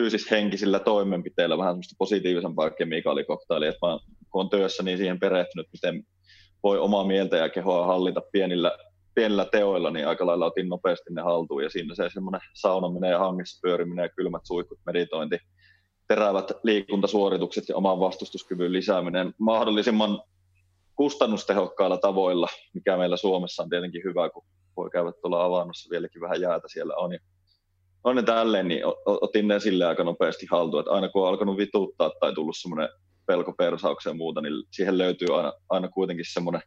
fyysishenkisillä toimenpiteillä vähän semmoista positiivisempaa kemikaalikoktailia, että kun on työssä, niin siihen perehtynyt, miten voi omaa mieltä ja kehoa hallita pienillä, pienillä teoilla, niin aika lailla otin nopeasti ne haltuun ja siinä se semmoinen saunaminen ja hangessa pyöriminen ja kylmät suihkut, meditointi, terävät liikuntasuoritukset ja oman vastustuskyvyn lisääminen mahdollisimman kustannustehokkailla tavoilla, mikä meillä Suomessa on tietenkin hyvä, kun voi käydä tuolla avannossa, vieläkin vähän jäätä siellä on. Ja on ne tälleen, niin otin ne sille aika nopeasti haltuun, että aina kun on alkanut vituttaa tai tullut semmoinen pelko persaukseen ja muuta, niin siihen löytyy aina, aina kuitenkin semmoinen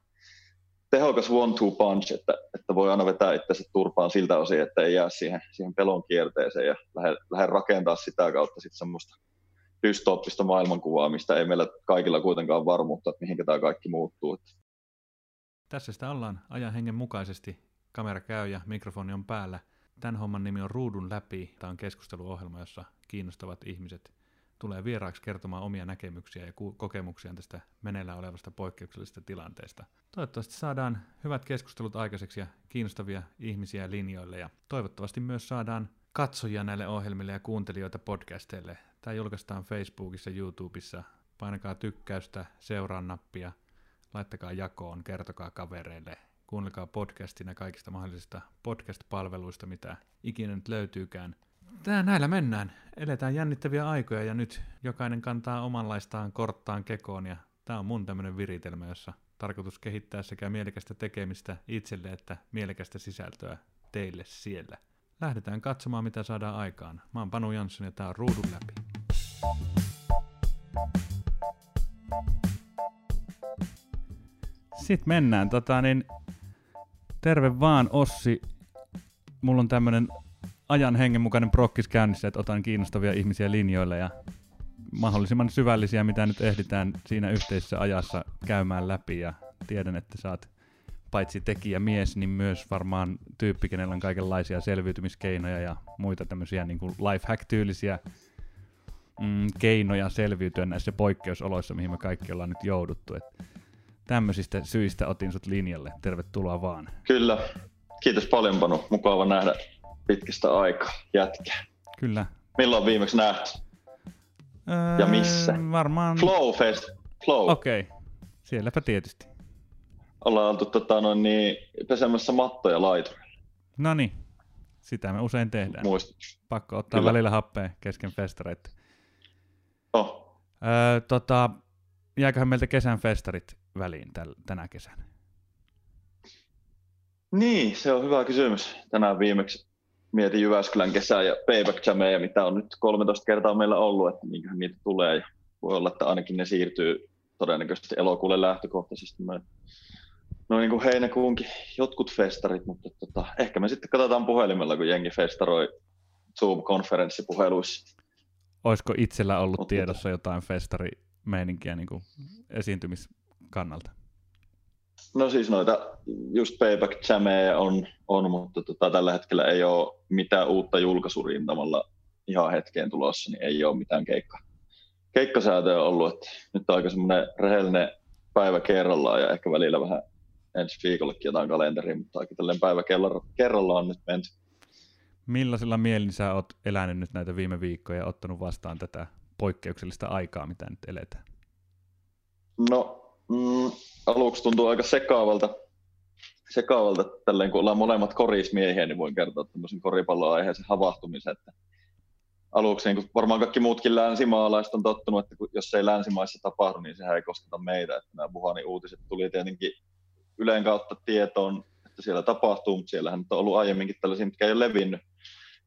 tehokas one-two punch, että, että voi aina vetää itsensä turpaan siltä osin, että ei jää siihen, siihen pelon kierteeseen ja lähde, lähde rakentaa sitä kautta sitten semmoista dystooppista maailmankuvaa, mistä ei meillä kaikilla kuitenkaan varmuutta, että mihinkä tämä kaikki muuttuu. Tässä sitä ollaan ajan hengen mukaisesti. Kamera käy ja mikrofoni on päällä. Tämän homman nimi on Ruudun läpi. Tämä on keskusteluohjelma, jossa kiinnostavat ihmiset tulee vieraaksi kertomaan omia näkemyksiä ja kokemuksia tästä meneillään olevasta poikkeuksellisesta tilanteesta. Toivottavasti saadaan hyvät keskustelut aikaiseksi ja kiinnostavia ihmisiä linjoille ja toivottavasti myös saadaan katsojia näille ohjelmille ja kuuntelijoita podcasteille. Tämä julkaistaan Facebookissa, YouTubessa. Painakaa tykkäystä, seuraa nappia, laittakaa jakoon, kertokaa kavereille. Kuunnelkaa podcastina kaikista mahdollisista podcast-palveluista, mitä ikinä nyt löytyykään. Tää näillä mennään. Eletään jännittäviä aikoja ja nyt jokainen kantaa omanlaistaan korttaan kekoon ja tämä on mun tämmöinen viritelmä, jossa tarkoitus kehittää sekä mielekästä tekemistä itselle että mielekästä sisältöä teille siellä. Lähdetään katsomaan, mitä saadaan aikaan. Mä oon Panu Jansson ja tää on Ruudun läpi. Sitten mennään. Tota, niin, terve vaan Ossi. Mulla on tämmönen ajan hengen mukainen prokkis käynnissä, että otan kiinnostavia ihmisiä linjoille ja mahdollisimman syvällisiä, mitä nyt ehditään siinä yhteisessä ajassa käymään läpi. Ja tiedän, että saat paitsi tekijä mies, niin myös varmaan tyyppi, kenellä on kaikenlaisia selviytymiskeinoja ja muita tämmöisiä niin kuin lifehack-tyylisiä mm, keinoja selviytyä näissä poikkeusoloissa, mihin me kaikki ollaan nyt jouduttu. Et tämmöisistä syistä otin sut linjalle. Tervetuloa vaan. Kyllä. Kiitos paljon Panu. Mukava nähdä pitkästä aikaa jätkä. Kyllä. Milloin viimeksi nähty? Öö, ja missä? Varmaan... Flow Fest. Flow. Okei. Okay. Sielläpä tietysti. Ollaan oltu tota, noin, niin, pesemässä mattoja laiturilla. No niin. Sitä me usein tehdään. Muist. Pakko ottaa Kyllä. välillä happea kesken festareita. Oh. Öö, tota, jääköhän meiltä kesän festarit väliin täl, tänä kesänä? Niin, se on hyvä kysymys. Tänään viimeksi mietin Jyväskylän kesää ja payback jameja, mitä on nyt 13 kertaa meillä ollut, että minkähän niitä tulee. Ja voi olla, että ainakin ne siirtyy todennäköisesti elokuulle lähtökohtaisesti noin, noin niin kuin heinäkuunkin jotkut festarit, mutta tota, ehkä me sitten katsotaan puhelimella, kun jengi festaroi Zoom-konferenssipuheluissa. Olisiko itsellä ollut mutta tiedossa jotain festarimeininkiä niin kuin esiintymiskannalta? No siis noita just payback jameja on, on mutta tota, tällä hetkellä ei ole mitään uutta julkaisurintamalla ihan hetkeen tulossa, niin ei ole mitään keikka, keikkasäätöä ollut. Että nyt on aika semmoinen rehellinen päivä kerrallaan ja ehkä välillä vähän ensi viikollekin jotain kalenteria, mutta aika tällainen päivä kerrallaan nyt menty. Millaisilla mielin sä oot elänyt nyt näitä viime viikkoja ja ottanut vastaan tätä poikkeuksellista aikaa, mitä nyt eletään? No, mm, aluksi tuntuu aika sekaavalta, sekaavalta tälleen, kun ollaan molemmat korismiehiä, niin voin kertoa tämmöisen koripalloaiheisen havahtumisen, että aluksi niin varmaan kaikki muutkin länsimaalaiset on tottunut, että jos ei länsimaissa tapahdu, niin sehän ei kosketa meitä. Että nämä Wuhanin uutiset tuli tietenkin Yleen kautta tietoon, että siellä tapahtuu, mutta siellähän on ollut aiemminkin tällaisia, mitkä ei ole levinnyt,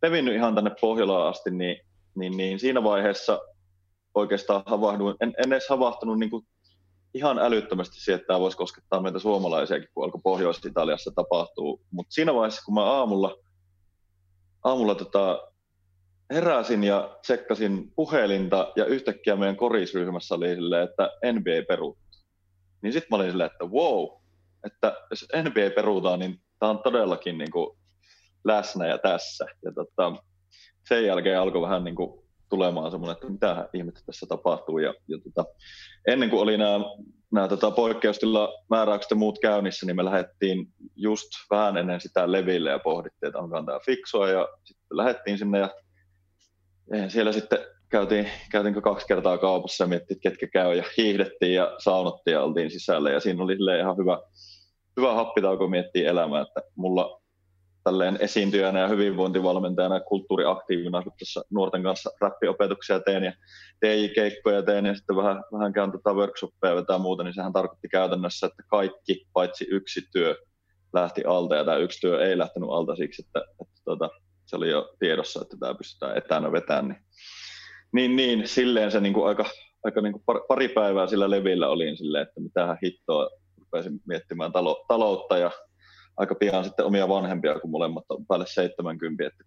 levinnyt ihan tänne Pohjolaan asti, niin, niin, niin siinä vaiheessa oikeastaan havahduin, en, en edes havahtunut niin kuin ihan älyttömästi siihen, että tämä voisi koskettaa meitä suomalaisiakin, kun alkoi Pohjois-Italiassa tapahtuu. Mutta siinä vaiheessa, kun mä aamulla, aamulla tota, heräsin ja tsekkasin puhelinta ja yhtäkkiä meidän korisryhmässä oli silleen, että NBA peruuttu. Niin sitten mä olin silleen, että wow, että jos NBA peruutaan, niin tämä on todellakin niin kuin läsnä ja tässä. Ja tota, sen jälkeen alkoi vähän niin kuin tulemaan semmoinen, että mitä ihmettä tässä tapahtuu. Ja, ja tota, ennen kuin oli nämä, nämä tota, poikkeustilla määräykset ja muut käynnissä, niin me lähdettiin just vähän ennen sitä leville ja pohdittiin, että onko tämä fiksua. Ja sitten lähdettiin sinne ja, siellä sitten käytiin, käytiinkö kaksi kertaa kaupassa ja miettii, ketkä käy ja hiihdettiin ja saunottiin ja oltiin sisällä ja siinä oli ihan hyvä, hyvä happitauko miettiä elämää, että mulla tälleen esiintyjänä ja hyvinvointivalmentajana ja kulttuuriaktiivina, kun tuossa nuorten kanssa rappiopetuksia teen ja TI-keikkoja teen ja sitten vähän, vähän käyn tätä workshoppeja vetää muuta, niin sehän tarkoitti käytännössä, että kaikki paitsi yksi työ lähti alta ja tämä yksi työ ei lähtenyt alta siksi, että, että tota, se oli jo tiedossa, että tämä pystytään etänä vetämään. Niin, niin, niin silleen se niin kuin aika, aika niin kuin pari päivää sillä levillä olin silleen, että mitähän hittoa rupesin miettimään talo, taloutta ja aika pian sitten omia vanhempia, kun molemmat on päälle 70, että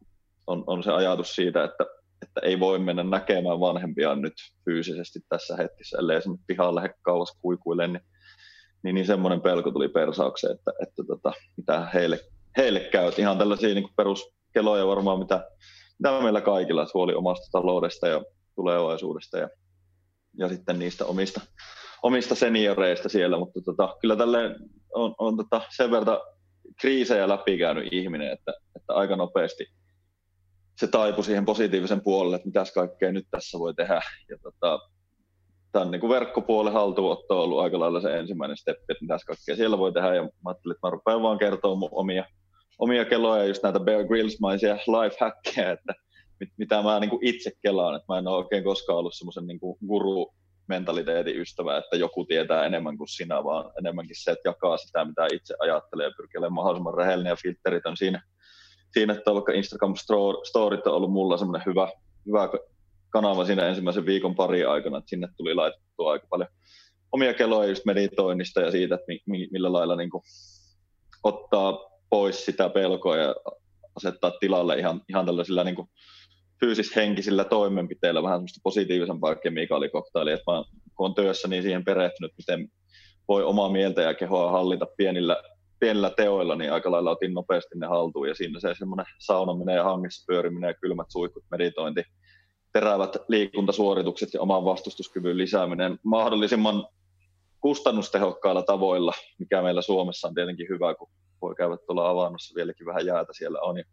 on, on se ajatus siitä, että, että ei voi mennä näkemään vanhempia nyt fyysisesti tässä hetkessä, ellei sinne pihalle he kauas kuikuille, niin, niin, niin semmoinen pelko tuli persaukseen, että, että tota, mitä heille, heille käy. Ihan tällaisia niin peruskeloja varmaan, mitä, mitä meillä kaikilla, että huoli omasta taloudesta ja tulevaisuudesta ja, ja sitten niistä omista, omista senioreista siellä, mutta tota, kyllä tälle on, on tota sen verran kriisejä läpikäynyt ihminen, että, että aika nopeasti se taipui siihen positiivisen puolelle, että mitäs kaikkea nyt tässä voi tehdä. Ja tota, tämän niin kuin verkkopuolen haltuunotto on ollut aika lailla se ensimmäinen steppi, että mitäs kaikkea siellä voi tehdä. Ja mä ajattelin, että mä rupean vaan kertoa mun omia, omia keloja, just näitä Bear Grylls-maisia life hackeja, että mit, mitä mä niin kuin itse kelaan. Että mä en ole oikein koskaan ollut semmoisen niin guru mentaliteetin ystävä, että joku tietää enemmän kuin sinä, vaan enemmänkin se, että jakaa sitä, mitä itse ajattelee ja pyrkii olemaan mahdollisimman rehellinen ja filterit on siinä, siinä että vaikka Instagram Storit on ollut mulla semmoinen hyvä, hyvä kanava siinä ensimmäisen viikon pari aikana, että sinne tuli laitettua aika paljon omia keloja just meditoinnista ja siitä, että mi, millä lailla niin kuin, ottaa pois sitä pelkoa ja asettaa tilalle ihan, ihan tällaisilla niin kuin, fyysishenkisillä toimenpiteillä vähän semmoista positiivisempaa kemikaalikoktailia, että kun on työssä niin siihen perehtynyt, miten voi omaa mieltä ja kehoa hallita pienillä, pienillä teoilla, niin aika lailla otin nopeasti ne haltuun ja siinä se semmoinen saunominen ja hangissa pyöriminen ja kylmät suihkut, meditointi, terävät liikuntasuoritukset ja oman vastustuskyvyn lisääminen mahdollisimman kustannustehokkailla tavoilla, mikä meillä Suomessa on tietenkin hyvä, kun voi käydä tuolla avannossa vieläkin vähän jäätä siellä on. Ja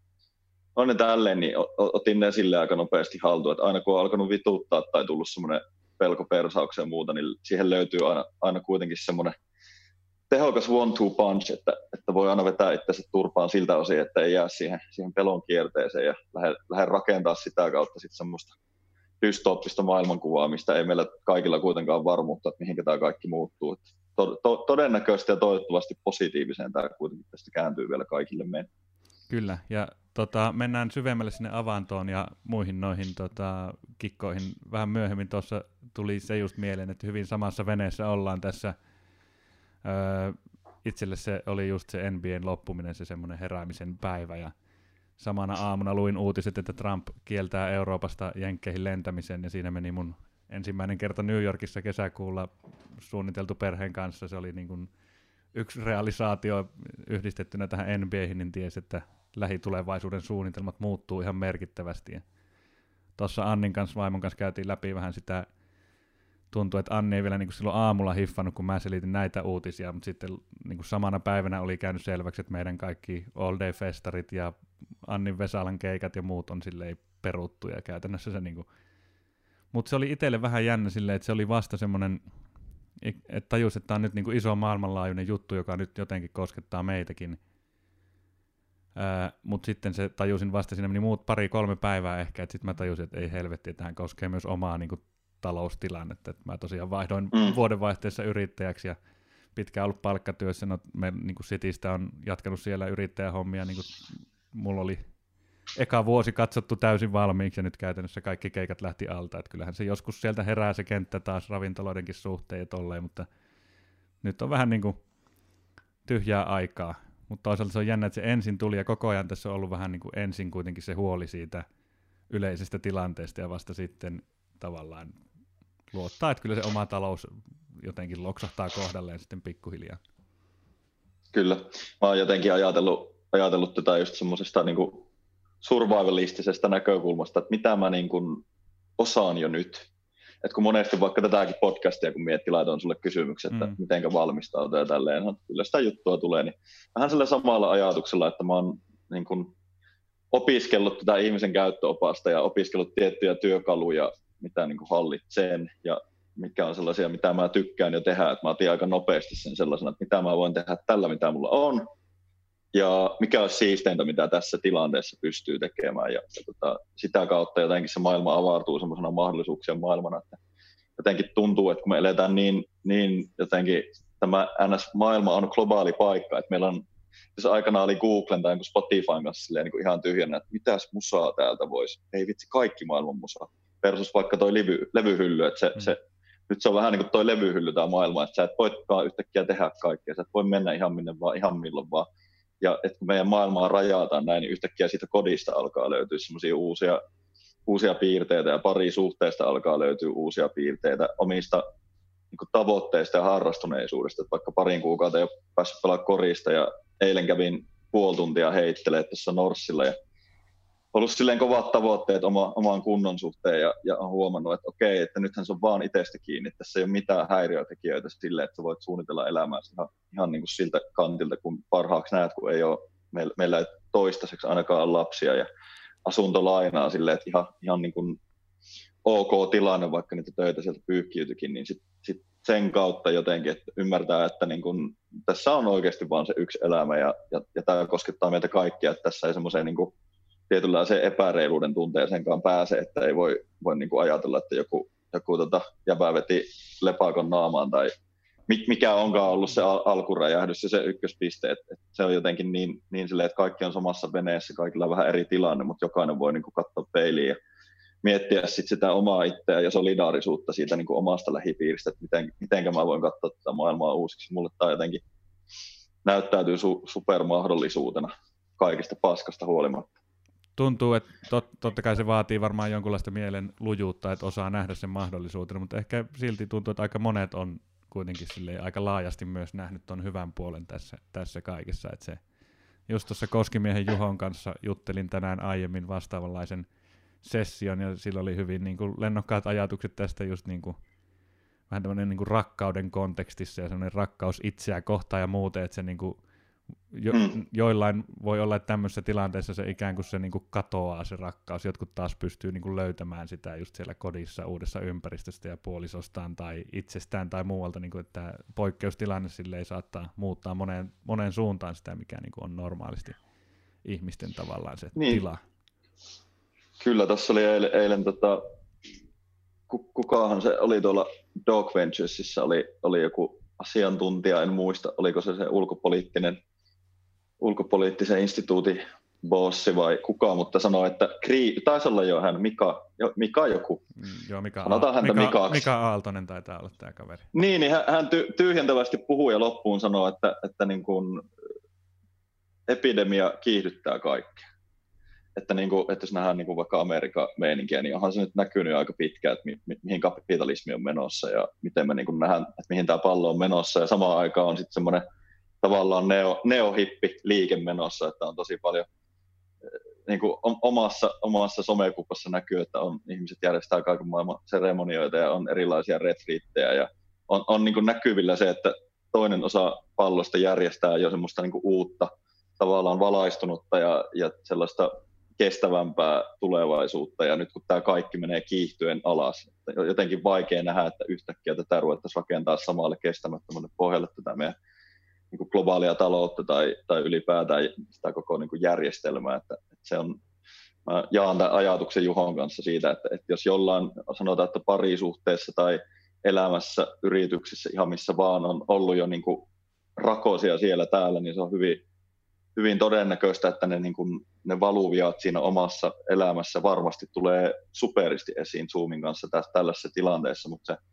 on ne tälleen, niin otin ne sille aika nopeasti haltuun, että aina kun on alkanut vituttaa tai tullut semmoinen pelko persaukseen ja muuta, niin siihen löytyy aina, aina kuitenkin semmoinen tehokas one-two punch, että, että voi aina vetää itsensä turpaan siltä osin, että ei jää siihen, siihen pelon kierteeseen ja lähde, lähde rakentaa sitä kautta sitten semmoista dystooppista maailmankuvaa, mistä ei meillä kaikilla kuitenkaan varmuutta, että mihinkä tämä kaikki muuttuu. To, to, todennäköisesti ja toivottavasti positiiviseen tämä kuitenkin tästä kääntyy vielä kaikille meidän. Kyllä, ja tota, mennään syvemmälle sinne avantoon ja muihin noihin tota, kikkoihin. Vähän myöhemmin tuossa tuli se just mieleen, että hyvin samassa veneessä ollaan tässä. Öö, itselle se oli just se NBAn loppuminen, se semmoinen heräämisen päivä, ja samana aamuna luin uutiset, että Trump kieltää Euroopasta jenkkeihin lentämisen, ja siinä meni mun ensimmäinen kerta New Yorkissa kesäkuulla suunniteltu perheen kanssa. Se oli niin kuin yksi realisaatio yhdistettynä tähän NBAihin, niin tiesi, että lähitulevaisuuden suunnitelmat muuttuu ihan merkittävästi. Tuossa Annin kanssa, vaimon kanssa käytiin läpi vähän sitä, tuntuu, että Anni ei vielä niin kuin silloin aamulla hiffannut, kun mä selitin näitä uutisia, mutta sitten niin kuin samana päivänä oli käynyt selväksi, että meidän kaikki all day festarit ja Annin Vesalan keikat ja muut on silleen peruttu ja käytännössä se niin kuin... Mutta se oli itselle vähän jännä silleen, että se oli vasta semmoinen, että tajus, että tämä on nyt niin kuin iso maailmanlaajuinen juttu, joka nyt jotenkin koskettaa meitäkin, mutta sitten se tajusin vasta, siinä meni muut pari-kolme päivää ehkä, että sitten mä tajusin, että ei helvetti, että hän koskee myös omaa niin kuin, taloustilannetta. Että mä tosiaan vaihdoin mm. vuodenvaihteessa yrittäjäksi ja pitkään ollut palkkatyössä. No, me niin kuin Citystä on jatkanut siellä yrittäjähommia. Niin kuin, mulla oli eka vuosi katsottu täysin valmiiksi ja nyt käytännössä kaikki keikat lähti alta. Että kyllähän se joskus sieltä herää se kenttä taas ravintoloidenkin suhteen ja tolleen, mutta nyt on vähän niin kuin tyhjää aikaa mutta toisaalta se on jännä, että se ensin tuli ja koko ajan tässä on ollut vähän niin kuin ensin kuitenkin se huoli siitä yleisestä tilanteesta ja vasta sitten tavallaan luottaa, että kyllä se oma talous jotenkin loksahtaa kohdalleen sitten pikkuhiljaa. Kyllä. Mä oon jotenkin ajatellut, ajatellut tätä just semmoisesta niin survivalistisesta näkökulmasta, että mitä mä niin kuin osaan jo nyt että kun monesti vaikka tätäkin podcastia, kun mietti, laitoin sulle kysymyksen, että mm. mitenkä valmistautuu ja tälleen, kyllä sitä juttua tulee, niin vähän sillä samalla ajatuksella, että mä oon niin kun opiskellut tätä ihmisen käyttöopasta ja opiskellut tiettyjä työkaluja, mitä niin hallitsen ja mikä on sellaisia, mitä mä tykkään jo tehdä, että mä otin aika nopeasti sen sellaisena, että mitä mä voin tehdä tällä, mitä mulla on, ja mikä olisi siisteintä, mitä tässä tilanteessa pystyy tekemään. Ja, ja tota, sitä kautta jotenkin se maailma avautuu semmoisena mahdollisuuksien maailmana, että jotenkin tuntuu, että kun me eletään niin, niin jotenkin tämä NS-maailma on globaali paikka, että meillä on, jos aikana oli Googlen tai Spotifyn kanssa silleen, niin kuin ihan tyhjänä, että mitäs musaa täältä voisi, ei vitsi, kaikki maailman musaa, versus vaikka toi levy, levyhylly, että se, mm. se, nyt se on vähän niin kuin toi levyhylly tämä maailma, että sä et voikaan yhtäkkiä tehdä kaikkea, sä et voi mennä ihan minne vaan, ihan milloin vaan, ja että kun meidän maailmaa rajataan näin, niin yhtäkkiä siitä kodista alkaa löytyä semmoisia uusia, uusia piirteitä ja pari suhteesta alkaa löytyä uusia piirteitä omista niin tavoitteista ja harrastuneisuudesta. Että vaikka parin kuukautta ei ole päässyt pelaamaan korista ja eilen kävin puoli tuntia heittelee tässä Norssilla ja ollut silleen kovat tavoitteet oma, oman kunnon suhteen ja, ja on huomannut, että okei, että nythän se on vaan itsestä kiinni. Tässä ei ole mitään häiriötekijöitä sille, että sä voit suunnitella elämää ihan, ihan niin kuin siltä kantilta, kun parhaaksi näet, kun ei ole, meillä, meillä ei toistaiseksi ainakaan lapsia ja asuntolainaa silleen, että ihan, ihan niin kuin ok tilanne, vaikka niitä töitä sieltä pyyhkiytyikin, niin sit, sit sen kautta jotenkin, että ymmärtää, että niin kun, tässä on oikeasti vain se yksi elämä ja, ja, ja tämä koskettaa meitä kaikkia, että tässä ei semmoiseen niin tietynlaiseen epäreiluuden tunteeseenkaan pääse, että ei voi, voi niin kuin ajatella, että joku, joku tota, jäbä veti lepakon naamaan tai mikä onkaan ollut se al- alkuräjähdys ja se ykköspiste, että, se on jotenkin niin, niin silleen, että kaikki on samassa veneessä, kaikilla on vähän eri tilanne, mutta jokainen voi niin kuin katsoa peiliin ja miettiä sit sitä omaa itseä ja solidaarisuutta siitä niin kuin omasta lähipiiristä, että miten, miten mä voin katsoa tätä maailmaa uusiksi. Mulle tämä jotenkin näyttäytyy su- supermahdollisuutena kaikista paskasta huolimatta tuntuu, että tot, totta kai se vaatii varmaan jonkunlaista mielen lujuutta, että osaa nähdä sen mahdollisuutena, mutta ehkä silti tuntuu, että aika monet on kuitenkin aika laajasti myös nähnyt tuon hyvän puolen tässä, tässä kaikessa. Että se, just tuossa Koskimiehen Juhon kanssa juttelin tänään aiemmin vastaavanlaisen session, ja sillä oli hyvin niin kuin, lennokkaat ajatukset tästä just niin kuin, vähän tämmöinen niin rakkauden kontekstissa ja semmoinen rakkaus itseä kohtaan ja muuten, että se niin kuin, jo, mm. joillain voi olla, että tämmöisessä tilanteessa se ikään kuin se niin kuin katoaa se rakkaus. Jotkut taas pystyy niin kuin löytämään sitä just siellä kodissa, uudessa ympäristöstä ja puolisostaan tai itsestään tai muualta, niin kuin, että poikkeustilanne sille ei saattaa muuttaa moneen, moneen suuntaan sitä, mikä niin kuin on normaalisti ihmisten tavallaan se niin. tila. Kyllä, tässä oli eilen, eilen tota, kukahan se oli tuolla Dog Venturesissa, oli, oli joku asiantuntija, en muista, oliko se se ulkopoliittinen ulkopoliittisen instituutin bossi vai kuka, mutta sanoi, että kri... taisi olla jo hän, Mika, jo, Mika joku. Mm, joo, Mika, Sanotaan häntä Mika, Mikaksi. Mika Aaltonen taitaa olla tämä kaveri. Niin, niin hän ty- tyhjentävästi puhuu ja loppuun sanoo, että, että niin kuin epidemia kiihdyttää kaikkea. Että, niin kuin, että jos nähdään niin kuin vaikka Amerikan meininkiä, niin onhan se nyt näkynyt aika pitkään, että mi- mi- mihin kapitalismi on menossa ja miten me niin kuin nähdään, että mihin tämä pallo on menossa. Ja samaan aikaan on sitten semmoinen tavallaan neo, neohippi liike menossa, että on tosi paljon eh, niin kuin omassa, omassa somekupassa näkyy, että on, ihmiset järjestää kaiken maailman seremonioita ja on erilaisia retriittejä ja on, on niin kuin näkyvillä se, että toinen osa pallosta järjestää jo semmoista niin kuin uutta, tavallaan valaistunutta ja, ja sellaista kestävämpää tulevaisuutta ja nyt kun tämä kaikki menee kiihtyen alas, jotenkin vaikea nähdä, että yhtäkkiä tätä ruvettaisiin rakentaa samalle kestämättömälle pohjalle tätä meidän niin globaalia taloutta tai, tai ylipäätään sitä koko niin kuin järjestelmää. Että, että se on, mä jaan tämän ajatuksen Juhon kanssa siitä, että, että jos jollain sanotaan, että parisuhteessa tai elämässä, yrityksissä, ihan missä vaan on ollut jo niin kuin rakosia siellä täällä, niin se on hyvin, hyvin todennäköistä, että ne, niin kuin, ne valuviat siinä omassa elämässä varmasti tulee superisti esiin Zoomin kanssa tässä, tällaisessa tilanteessa, mutta se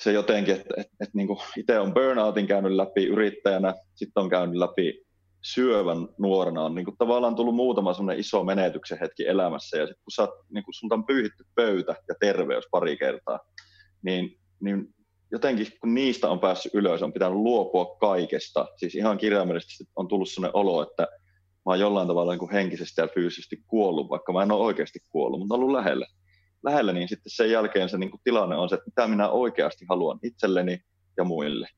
se jotenkin, että et, et, niin itse on burnoutin käynyt läpi yrittäjänä, sitten on käynyt läpi syövän nuorena, on niin kuin tavallaan tullut muutama semmoinen iso menetyksen hetki elämässä, ja sitten kun sä, niin sulta on pyyhitty pöytä ja terveys pari kertaa, niin, niin jotenkin kun niistä on päässyt ylös, on pitänyt luopua kaikesta, siis ihan kirjaimellisesti on tullut sellainen olo, että mä oon jollain tavalla niin kuin henkisesti ja fyysisesti kuollut, vaikka mä en ole oikeasti kuollut, mutta ollut lähellä lähellä, niin sitten sen jälkeen se niin kuin tilanne on se, että mitä minä oikeasti haluan itselleni ja muille.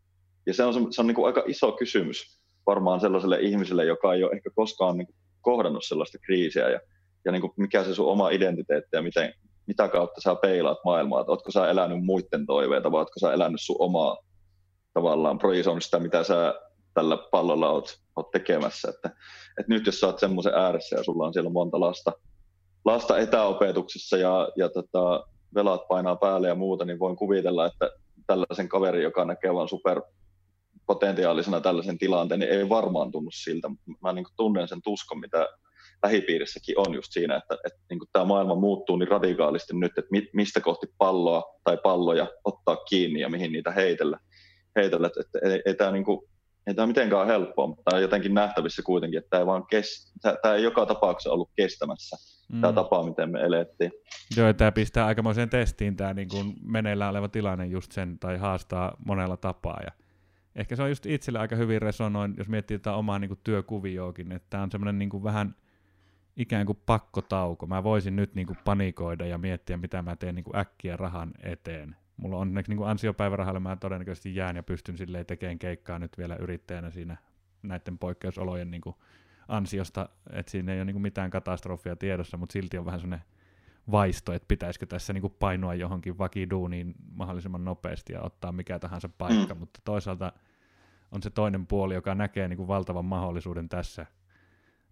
Ja se on, se on niin kuin aika iso kysymys varmaan sellaiselle ihmiselle, joka ei ole ehkä koskaan niin kuin kohdannut sellaista kriisiä ja, ja niin kuin mikä se sun oma identiteetti ja miten, mitä kautta sä peilaat maailmaa, että ootko sä elänyt muiden toiveita vai ootko sä elänyt sun omaa tavallaan projisoinut sitä, mitä sä tällä pallolla oot, oot tekemässä. Että, että nyt jos sä oot semmoisen ääressä ja sulla on siellä monta lasta, lasta etäopetuksessa ja, ja tota, velat painaa päälle ja muuta, niin voin kuvitella, että tällaisen kaverin, joka näkee vain super potentiaalisena tällaisen tilanteen, niin ei varmaan tunnu siltä. Mä niin tunnen sen tuskon, mitä lähipiirissäkin on just siinä, että, että niin tämä maailma muuttuu niin radikaalisti nyt, että mistä kohti palloa tai palloja ottaa kiinni ja mihin niitä heitellä. heitellä. Että, että ei, ei tämä niin kuin, ei tämä mitenkään helppoa, mutta on jotenkin nähtävissä kuitenkin, että tämä ei, vaan kes, tämä ei joka tapauksessa ollut kestämässä mm. tämä tapa, miten me elettiin. Joo, tämä pistää aikamoiseen testiin tämä niin kuin meneillään oleva tilanne just sen, tai haastaa monella tapaa. Ja ehkä se on just itselle aika hyvin resonoin, jos miettii tätä omaa niin kuin työkuvioakin, että tämä on semmoinen niin kuin vähän ikään kuin pakkotauko. Mä voisin nyt niin kuin panikoida ja miettiä, mitä mä teen niin kuin äkkiä rahan eteen mulla on onneksi niin ansiopäivärahalle mä todennäköisesti jään ja pystyn silleen tekemään keikkaa nyt vielä yrittäjänä siinä näiden poikkeusolojen niin kuin ansiosta, että siinä ei ole niin kuin mitään katastrofia tiedossa, mutta silti on vähän sellainen vaisto, että pitäisikö tässä niin kuin painua johonkin vakiduuniin mahdollisimman nopeasti ja ottaa mikä tahansa paikka, mm. mutta toisaalta on se toinen puoli, joka näkee niin kuin valtavan mahdollisuuden tässä,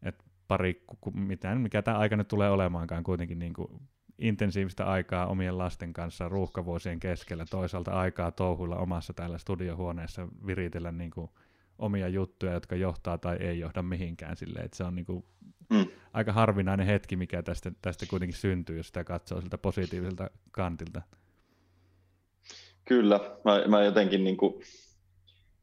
että pari, mitään, mikä tämä aika nyt tulee olemaankaan kuitenkin niin kuin intensiivistä aikaa omien lasten kanssa ruuhkavuosien keskellä, toisaalta aikaa touhuilla omassa täällä studiohuoneessa viritellä niin kuin omia juttuja, jotka johtaa tai ei johda mihinkään silleen, että se on niin kuin mm. aika harvinainen hetki, mikä tästä, tästä kuitenkin syntyy, jos sitä katsoo siltä positiiviselta kantilta. Kyllä, mä, mä jotenkin niin kuin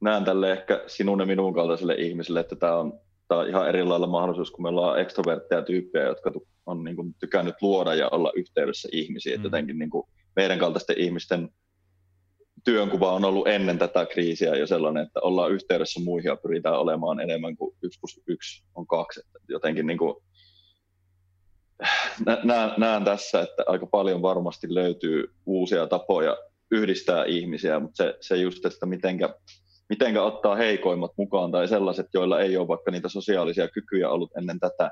näen tälle ehkä sinun ja minun kaltaiselle ihmiselle, että tämä on, tämä on ihan eri lailla mahdollisuus, kun meillä on ekstrovertteja tyyppejä, jotka on niin kuin tykännyt luoda ja olla yhteydessä ihmisiin. Mm. jotenkin niin kuin meidän kaltaisten ihmisten työnkuva on ollut ennen tätä kriisiä jo sellainen, että ollaan yhteydessä muihin ja pyritään olemaan enemmän kuin yksi plus yksi on kaksi. Että jotenkin niin kuin, näen, näen tässä, että aika paljon varmasti löytyy uusia tapoja yhdistää ihmisiä, mutta se, se just, että mitenkä, mitenkä ottaa heikoimmat mukaan tai sellaiset, joilla ei ole vaikka niitä sosiaalisia kykyjä ollut ennen tätä,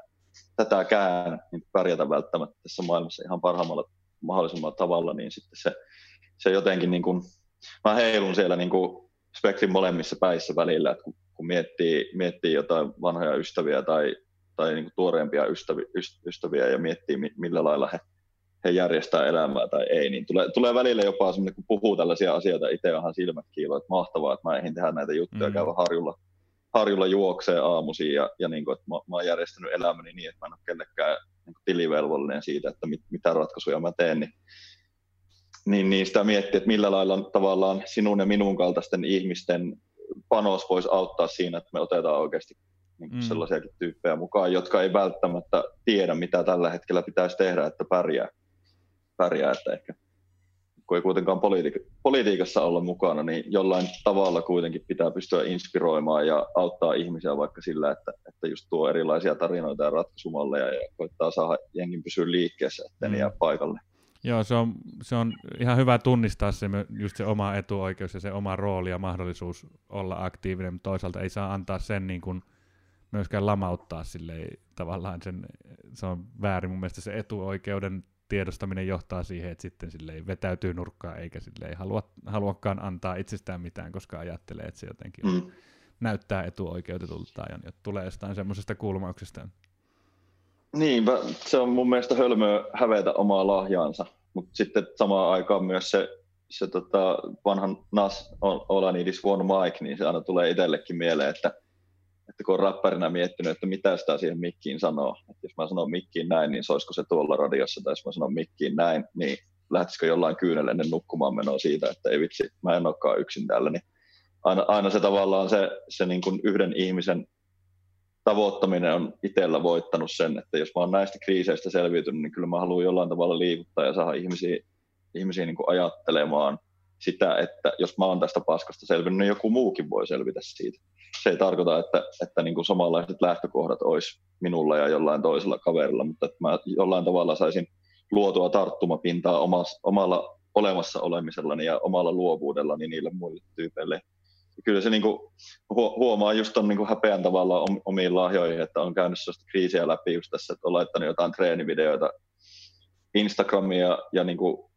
tätäkään niin pärjätä välttämättä tässä maailmassa ihan parhaimmalla mahdollisella tavalla, niin sitten se, se jotenkin, niin kuin, mä heilun siellä niin kuin spektrin molemmissa päissä välillä, että kun, kun miettii, miettii jotain vanhoja ystäviä tai, tai niin kuin tuoreempia ystäviä, ystäviä ja miettii, millä lailla he, he järjestää elämää tai ei, niin tulee, tulee välillä jopa semmoinen, kun puhuu tällaisia asioita, itse onhan silmät kiilo, että mahtavaa, että mä eihin tehdä näitä juttuja, mm. käydä harjulla, harjulla juoksee aamuisin ja, ja niin kuin, että mä, mä oon järjestänyt elämäni niin, että mä en ole kellekään niin kuin tilivelvollinen siitä, että mit, mitä ratkaisuja mä teen, niin, niin, niin sitä miettii, että millä lailla tavallaan sinun ja minun kaltaisten ihmisten panos voisi auttaa siinä, että me otetaan oikeasti niin kuin mm. sellaisiakin tyyppejä mukaan, jotka ei välttämättä tiedä, mitä tällä hetkellä pitäisi tehdä, että pärjää. Pärjää että ehkä kun ei kuitenkaan politi- politiikassa olla mukana, niin jollain tavalla kuitenkin pitää pystyä inspiroimaan ja auttaa ihmisiä vaikka sillä, että, että just tuo erilaisia tarinoita ja ratkaisumalleja ja koittaa saada jengin pysyä liikkeessä, ettei mm. jää paikalle. Joo, se on, se on ihan hyvä tunnistaa se, just se oma etuoikeus ja se oma rooli ja mahdollisuus olla aktiivinen, mutta toisaalta ei saa antaa sen niin kuin myöskään lamauttaa silleen, tavallaan sen, se on väärin mun mielestä se etuoikeuden tiedostaminen johtaa siihen, että sitten silleen vetäytyy nurkkaan eikä silleen halua, haluakaan antaa itsestään mitään, koska ajattelee, että se jotenkin mm. näyttää etuoikeutetulta ja tulee jostain semmoisesta kulmauksesta. Niin, se on mun mielestä hölmöä hävetä omaa lahjaansa, mutta sitten samaan aikaan myös se, se tota, vanhan Nas Olanidis One Mike, niin se aina tulee itsellekin mieleen, että että kun on räppärinä miettinyt, että mitä sitä siihen mikkiin sanoo. Että jos mä sanon mikkiin näin, niin soisiko se tuolla radiossa, tai jos mä sanon mikkiin näin, niin lähtisikö jollain kyynelle ennen nukkumaan menoa siitä, että ei vitsi, mä en olekaan yksin täällä. Niin aina, aina se tavallaan se, se niin kuin yhden ihmisen tavoittaminen on itsellä voittanut sen, että jos mä oon näistä kriiseistä selviytynyt, niin kyllä mä haluan jollain tavalla liikuttaa ja saada ihmisiä, ihmisiä niin kuin ajattelemaan sitä, että jos mä oon tästä paskasta selvinnyt, niin joku muukin voi selvitä siitä se ei tarkoita, että, että niin kuin samanlaiset lähtökohdat olisi minulla ja jollain toisella kaverilla, mutta että mä jollain tavalla saisin luotua tarttumapintaa omassa, omalla olemassa olemisellani ja omalla luovuudellani niille muille tyypeille, kyllä se niin kuin, huomaa just on niin häpeän tavalla omiin lahjoihin, että on käynyt sellaista kriisiä läpi just tässä, että on laittanut jotain treenivideoita Instagramia ja, ja niin kuin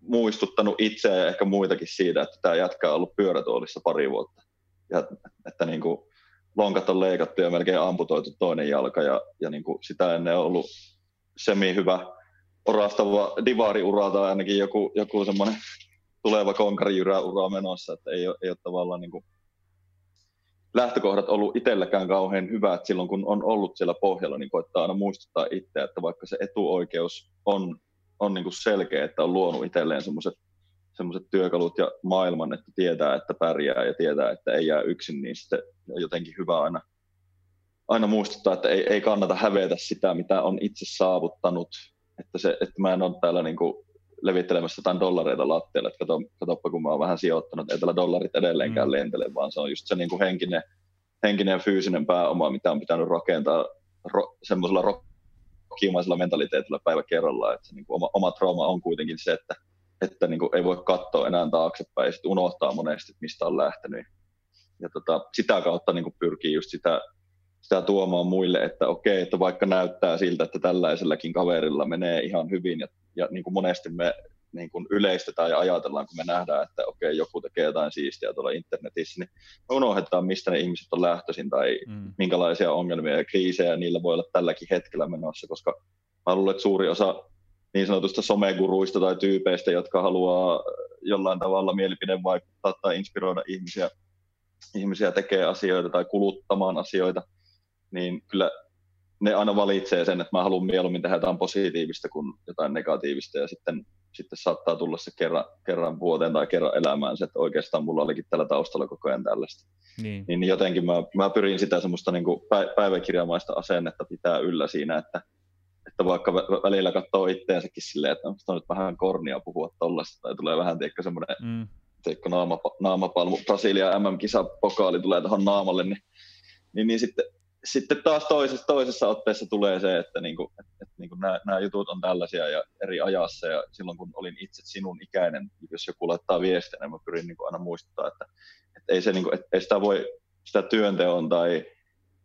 muistuttanut itseä ja ehkä muitakin siitä, että tämä jätkä on ollut pyörätuolissa pari vuotta. Ja että niin kuin lonkat on leikattu ja melkein amputoitu toinen jalka ja, ja niin kuin sitä ennen on ollut semi hyvä orastava divaariura tai ainakin joku, joku semmoinen tuleva konkarijyrä ura menossa, että ei ole, ei ole tavallaan niin kuin lähtökohdat ollut itselläkään kauhean hyvät silloin, kun on ollut siellä pohjalla, niin koittaa aina muistuttaa itseä, että vaikka se etuoikeus on, on niin kuin selkeä, että on luonut itselleen semmoiset semmoiset työkalut ja maailman, että tietää, että pärjää ja tietää, että ei jää yksin, niin sitten on jotenkin hyvä aina, aina muistuttaa, että ei, ei kannata hävetä sitä, mitä on itse saavuttanut, että, se, että mä en ole täällä niin kuin levittelemässä jotain dollareita lattialle, että kato, katoppa kun mä oon vähän sijoittanut, ei täällä dollarit edelleenkään mm. lentele, vaan se on just se niin kuin henkinen, henkinen ja fyysinen pääoma, mitä on pitänyt rakentaa ro, semmoisella rokkimaisella mentaliteetillä päivä kerrallaan, että se niin kuin oma, oma trauma on kuitenkin se, että, että niin kuin ei voi katsoa enää taaksepäin ja sitten unohtaa monesti, mistä on lähtenyt. Ja tota, sitä kautta niin kuin pyrkii just sitä, sitä tuomaan muille, että okei, että vaikka näyttää siltä, että tällaisellakin kaverilla menee ihan hyvin ja ja niin kuin monesti me niin kuin yleistetään ja ajatellaan, kun me nähdään, että okei, joku tekee jotain siistiä tuolla internetissä, niin me unohdetaan, mistä ne ihmiset on lähtöisin tai mm. minkälaisia ongelmia ja kriisejä niillä voi olla tälläkin hetkellä menossa, koska mä luulen, että suuri osa niin sanotusta someguruista tai tyypeistä, jotka haluaa jollain tavalla mielipide vaikuttaa tai inspiroida ihmisiä, ihmisiä tekee asioita tai kuluttamaan asioita, niin kyllä ne aina valitsee sen, että mä haluan mieluummin tehdä jotain positiivista kuin jotain negatiivista ja sitten, sitten saattaa tulla se kerran, kerran vuoteen tai kerran elämään se, että oikeastaan mulla olikin tällä taustalla koko ajan tällaista. Niin, niin jotenkin mä, mä pyrin sitä semmoista niin kuin päiväkirjamaista asennetta pitää yllä siinä, että, että vaikka välillä katsoo itteensäkin silleen, että onko nyt vähän kornia puhua tollasta tai tulee vähän tiedätkö semmoinen mm. teikko naama, naamapalmu, Brasilia MM-kisa pokaali tulee tuohon naamalle, niin, niin, niin sitten sitten taas toisessa, toisessa otteessa tulee se, että, niinku, että, että niinku nämä, nämä jutut on tällaisia ja eri ajassa ja silloin kun olin itse sinun ikäinen, jos joku laittaa viestiä, niin mä pyrin niinku aina muistuttaa, että, että ei, se, niinku, että ei sitä voi sitä työnteon tai,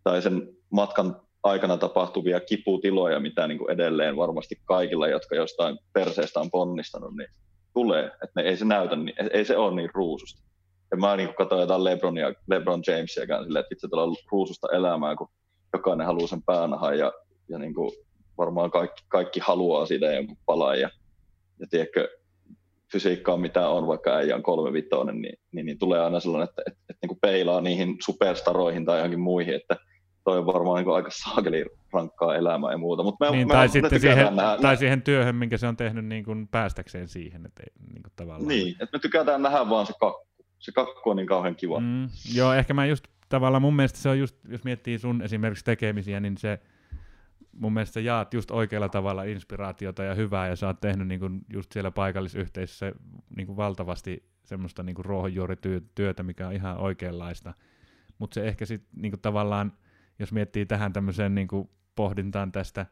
tai sen matkan aikana tapahtuvia kiputiloja, mitä niin kuin edelleen varmasti kaikilla, jotka jostain perseestä on ponnistanut, niin tulee. Että ne, ei se näytä, niin, ei se ole niin ruususta en mä niin katsoin jotain Lebronia, Lebron Jamesia silleen, että itse tuolla ruususta elämää, kun jokainen haluaa sen päänahan ja, ja niin kuin varmaan kaikki, kaikki haluaa siitä jonkun palan ja, ja tiedätkö, fysiikkaa mitä on, vaikka äijä on kolme vitoinen, niin, niin, niin, tulee aina sellainen, että, että, että, että niin peilaa niihin superstaroihin tai johonkin muihin, että toi on varmaan niin aika saakeli rankkaa elämää ja muuta. Mut me, niin, me, tai, sitten siihen, nähdä, tai siihen työhön, minkä se on tehnyt niin kuin päästäkseen siihen. Että, niin, kuin tavallaan... niin että me tykätään nähdä vaan se kakku se kakku on niin kauhean kiva. Mm, joo, ehkä mä just tavallaan mun mielestä se on just, jos miettii sun esimerkiksi tekemisiä, niin se mun mielestä jaat just oikealla tavalla inspiraatiota ja hyvää, ja sä oot tehnyt niin kuin just siellä paikallisyhteisössä niin kuin valtavasti semmoista niin kuin ruohonjuurityötä, mikä on ihan oikeanlaista. Mutta se ehkä sitten niin tavallaan, jos miettii tähän tämmöiseen niin kuin pohdintaan tästä,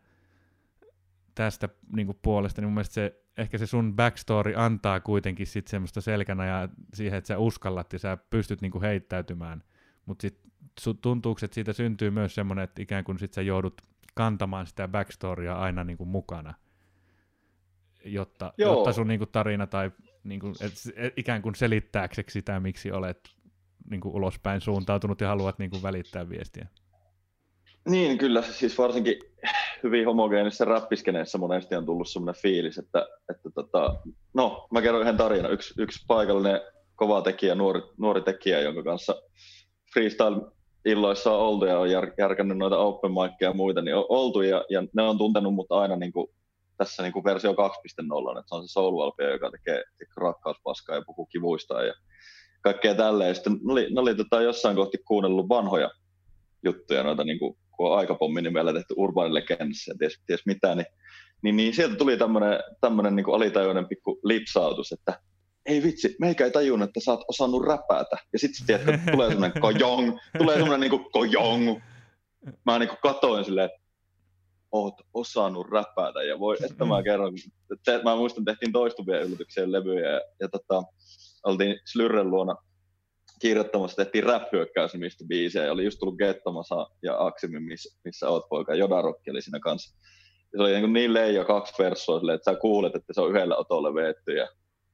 tästä niin kuin puolesta, niin mun mielestä se ehkä se sun backstory antaa kuitenkin sit semmoista selkänä siihen, että sä uskallat ja sä pystyt niinku heittäytymään. Mutta sitten tuntuuko, että siitä syntyy myös semmoinen, että ikään kuin sit sä joudut kantamaan sitä backstorya aina niinku mukana, jotta, jotta sun niinku tarina tai niinku, et, et, ikään kuin selittääkseksi sitä, miksi olet niinku ulospäin suuntautunut ja haluat niinku välittää viestiä. Niin, kyllä. Siis varsinkin hyvin homogeenisessa räppiskeneessä monesti on tullut semmoinen fiilis, että, että tota, no, mä kerron yhden tarinan. Yksi, yksi paikallinen kova tekijä, nuori, nuori tekijä, jonka kanssa freestyle-illoissa on oltu ja on jär, järkännyt noita open mickeja ja muita, niin on oltu ja, ja ne on tuntenut mut aina niin kuin, tässä niin kuin versio 2.0, että se on se soul joka tekee, tekee rakkauspaskaa ja puhuu kivuista ja kaikkea tälleen. Sitten ne oli, ne oli tota, jossain kohti kuunnellut vanhoja juttuja, noita niin kuin kun on aikapommi nimellä tehty Urban Legends ja ties, ties mitä, niin, niin, niin sieltä tuli tämmöinen niin alitajuinen pikku lipsautus, että ei vitsi, meikä ei tajunnut, että sä oot osannut räpätä. Ja sitten tiedätkö, tulee semmoinen kojong, tulee semmoinen niin kuin kojong. Mä niin kuin katoin silleen, että oot osannut räpätä. Ja voi, että mä kerron, että mä muistan, tehtiin toistuvia yllätyksiä levyjä ja, ja tota, oltiin Slyrren luona kirjoittamassa tehtiin rap mistä biisejä. Oli just tullut Gettomasa ja Aksimi, missä, missä oot poika. Jodarokki oli siinä kanssa. Ja se oli niin, niin leijo kaksi versua silleen, että sä kuulet, että se on yhdellä otolla veetty ja,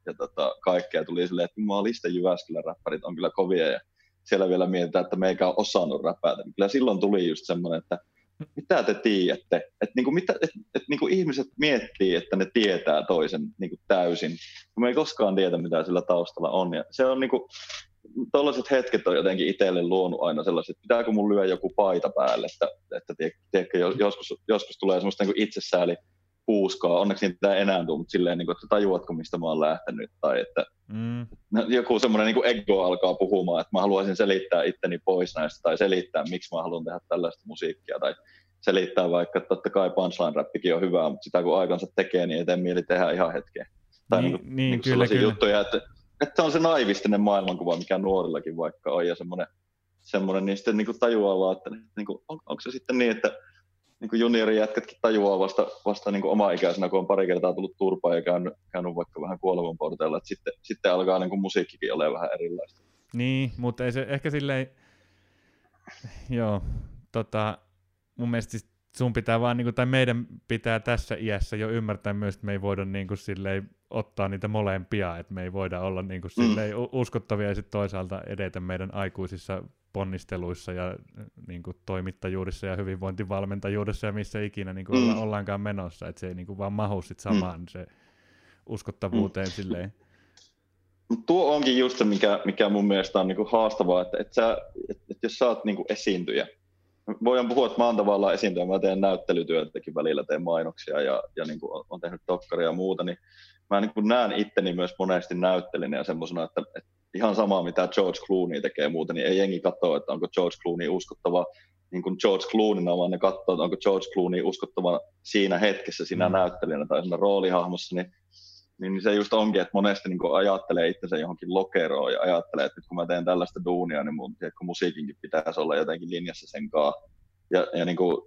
ja tota, kaikkea tuli silleen, että liste Jyväskylän räppärit on kyllä kovia ja siellä vielä mietitään, että meikä on osannut räpätä. Kyllä silloin tuli just semmoinen, että mitä te tiedätte? Että niinku, mitä, et, et, niinku ihmiset miettii, että ne tietää toisen niinku täysin, me ei koskaan tiedä, mitä sillä taustalla on. Ja se on niinku, tuollaiset hetket on jotenkin itselle luonut aina sellaiset, että pitääkö mun lyö joku paita päälle, että, että tiedätkö, joskus, joskus tulee semmoista niin itsesääli puuskaa, onneksi niitä ei enää tule, mutta silleen, niin kuin, että tajuatko, mistä mä oon lähtenyt, tai että mm. joku semmoinen niin ego alkaa puhumaan, että mä haluaisin selittää itteni pois näistä, tai selittää, miksi mä haluan tehdä tällaista musiikkia, tai selittää vaikka, että totta kai punchline-räppikin on hyvää, mutta sitä kun aikansa tekee, niin ei tee mieli tehdä ihan hetkeä. Tai niin, niin, niin, niin kyllä, kyllä. juttuja, että että on se naivistinen maailmankuva, mikä nuorillakin vaikka on, ja semmoinen, semmoinen niin sitten niin kuin tajuaa vaan, että niin kuin, on, onko se sitten niin, että niin kuin juniorijätkätkin tajuaa vasta, vasta niin kuin oma-ikäisenä, kun on pari kertaa tullut turpaan ja käynyt, käynyt vaikka vähän kuolevan porteilla, että sitten, sitten alkaa niin kuin musiikkikin olemaan vähän erilaista. Niin, mutta ei se ehkä silleen, joo, tota, mun mielestä siis sun pitää vaan, niin kuin, tai meidän pitää tässä iässä jo ymmärtää myös, että me ei voida niin kuin, silleen, ottaa niitä molempia, että me ei voida olla niin kuin, mm. uskottavia ja sitten toisaalta edetä meidän aikuisissa ponnisteluissa ja niin kuin, toimittajuudessa ja hyvinvointivalmentajuudessa ja missä ikinä niin kuin, mm. ollaankaan menossa, että se ei niin kuin, vaan mahu sit samaan mm. se uskottavuuteen mm. silleen. Tuo onkin just se, mikä, mikä mun mielestä on niin kuin haastavaa, että, että, sä, että, että jos sä oot niin kuin esiintyjä, voidaan puhua, että mä oon tavallaan esiintyjä, mä teen näyttelytyötäkin välillä, teen mainoksia ja, ja niin kuin on tehnyt dokkaria ja muuta, niin mä niin kuin näen itteni myös monesti näyttelinä ja semmoisena, että, että ihan sama mitä George Clooney tekee muuta, niin ei jengi katso, että onko George Clooney uskottava niin kuin George Clooneyna, vaan ne katsoo, että onko George Clooney uskottava siinä hetkessä, siinä mm. näyttelijänä tai siinä roolihahmossa, niin, niin se just onkin, että monesti niin ajattelee itsensä johonkin lokeroon ja ajattelee, että nyt kun mä teen tällaista duunia, niin mun tiedätkö, musiikinkin pitäisi olla jotenkin linjassa sen kanssa. Ja, ja niin kuin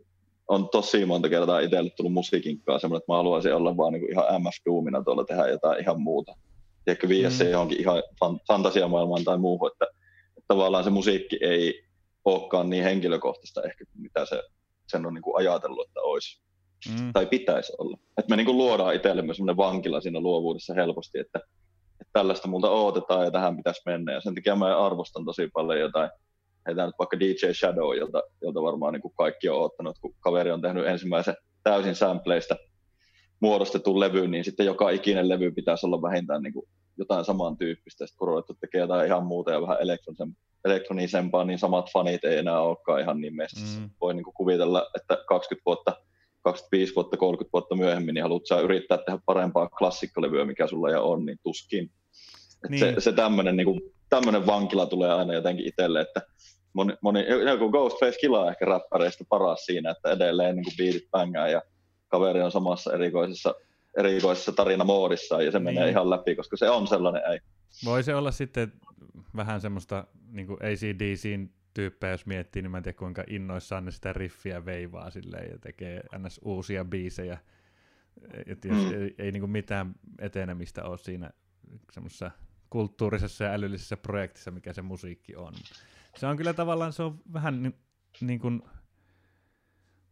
on tosi monta kertaa itselle tullut musiikin kanssa semmoinen, että mä haluaisin olla vaan niin kuin ihan MF-duumina tuolla tehdä jotain ihan muuta. Tiedätkö, viiä mm. se johonkin ihan fantasiamaailmaan tai muuhun, että, että tavallaan se musiikki ei olekaan niin henkilökohtaista ehkä mitä se sen on niin kuin ajatellut, että olisi. Mm. Tai pitäisi olla. Että me niin kuin luodaan itsellemme semmoinen vankila siinä luovuudessa helposti, että, että tällaista multa odotetaan ja tähän pitäisi mennä. Ja sen takia mä arvostan tosi paljon jotain heitä nyt vaikka DJ Shadow, jolta, jolta varmaan niin kuin kaikki on ottanut, kun kaveri on tehnyt ensimmäisen täysin sampleista muodostetun levy, niin sitten joka ikinen levy pitäisi olla vähintään niin kuin jotain samantyyppistä, sitten kun ruvettu tekemään jotain ihan muuta ja vähän elektronisempaa, niin samat fanit ei enää olekaan ihan niin messissä. Mm. Voi niin kuin kuvitella, että 20 vuotta, 25 vuotta, 30 vuotta myöhemmin, niin haluat sä yrittää tehdä parempaa klassikkolevyä, mikä sulla ja on, niin tuskin. niin. Se, se tämmöinen niin tämmöinen vankila tulee aina jotenkin itselle, että moni, moni, joku Ghostface Killa on ehkä räppäreistä paras siinä, että edelleen niin biitit pängää ja kaveri on samassa erikoisessa, erikoisessa tarinamoodissa ja se niin. menee ihan läpi, koska se on sellainen ei. Voi se olla sitten vähän semmoista niin kuin ACDCin tyyppejä, jos miettii, niin mä en tiedä kuinka innoissaan ne sitä riffiä veivaa silleen ja tekee ns. uusia biisejä. Et jos mm. ei, ei niin kuin mitään etenemistä ole siinä semmoisessa kulttuurisessa ja älyllisessä projektissa, mikä se musiikki on. Se on kyllä tavallaan, se on vähän niin, niin kuin,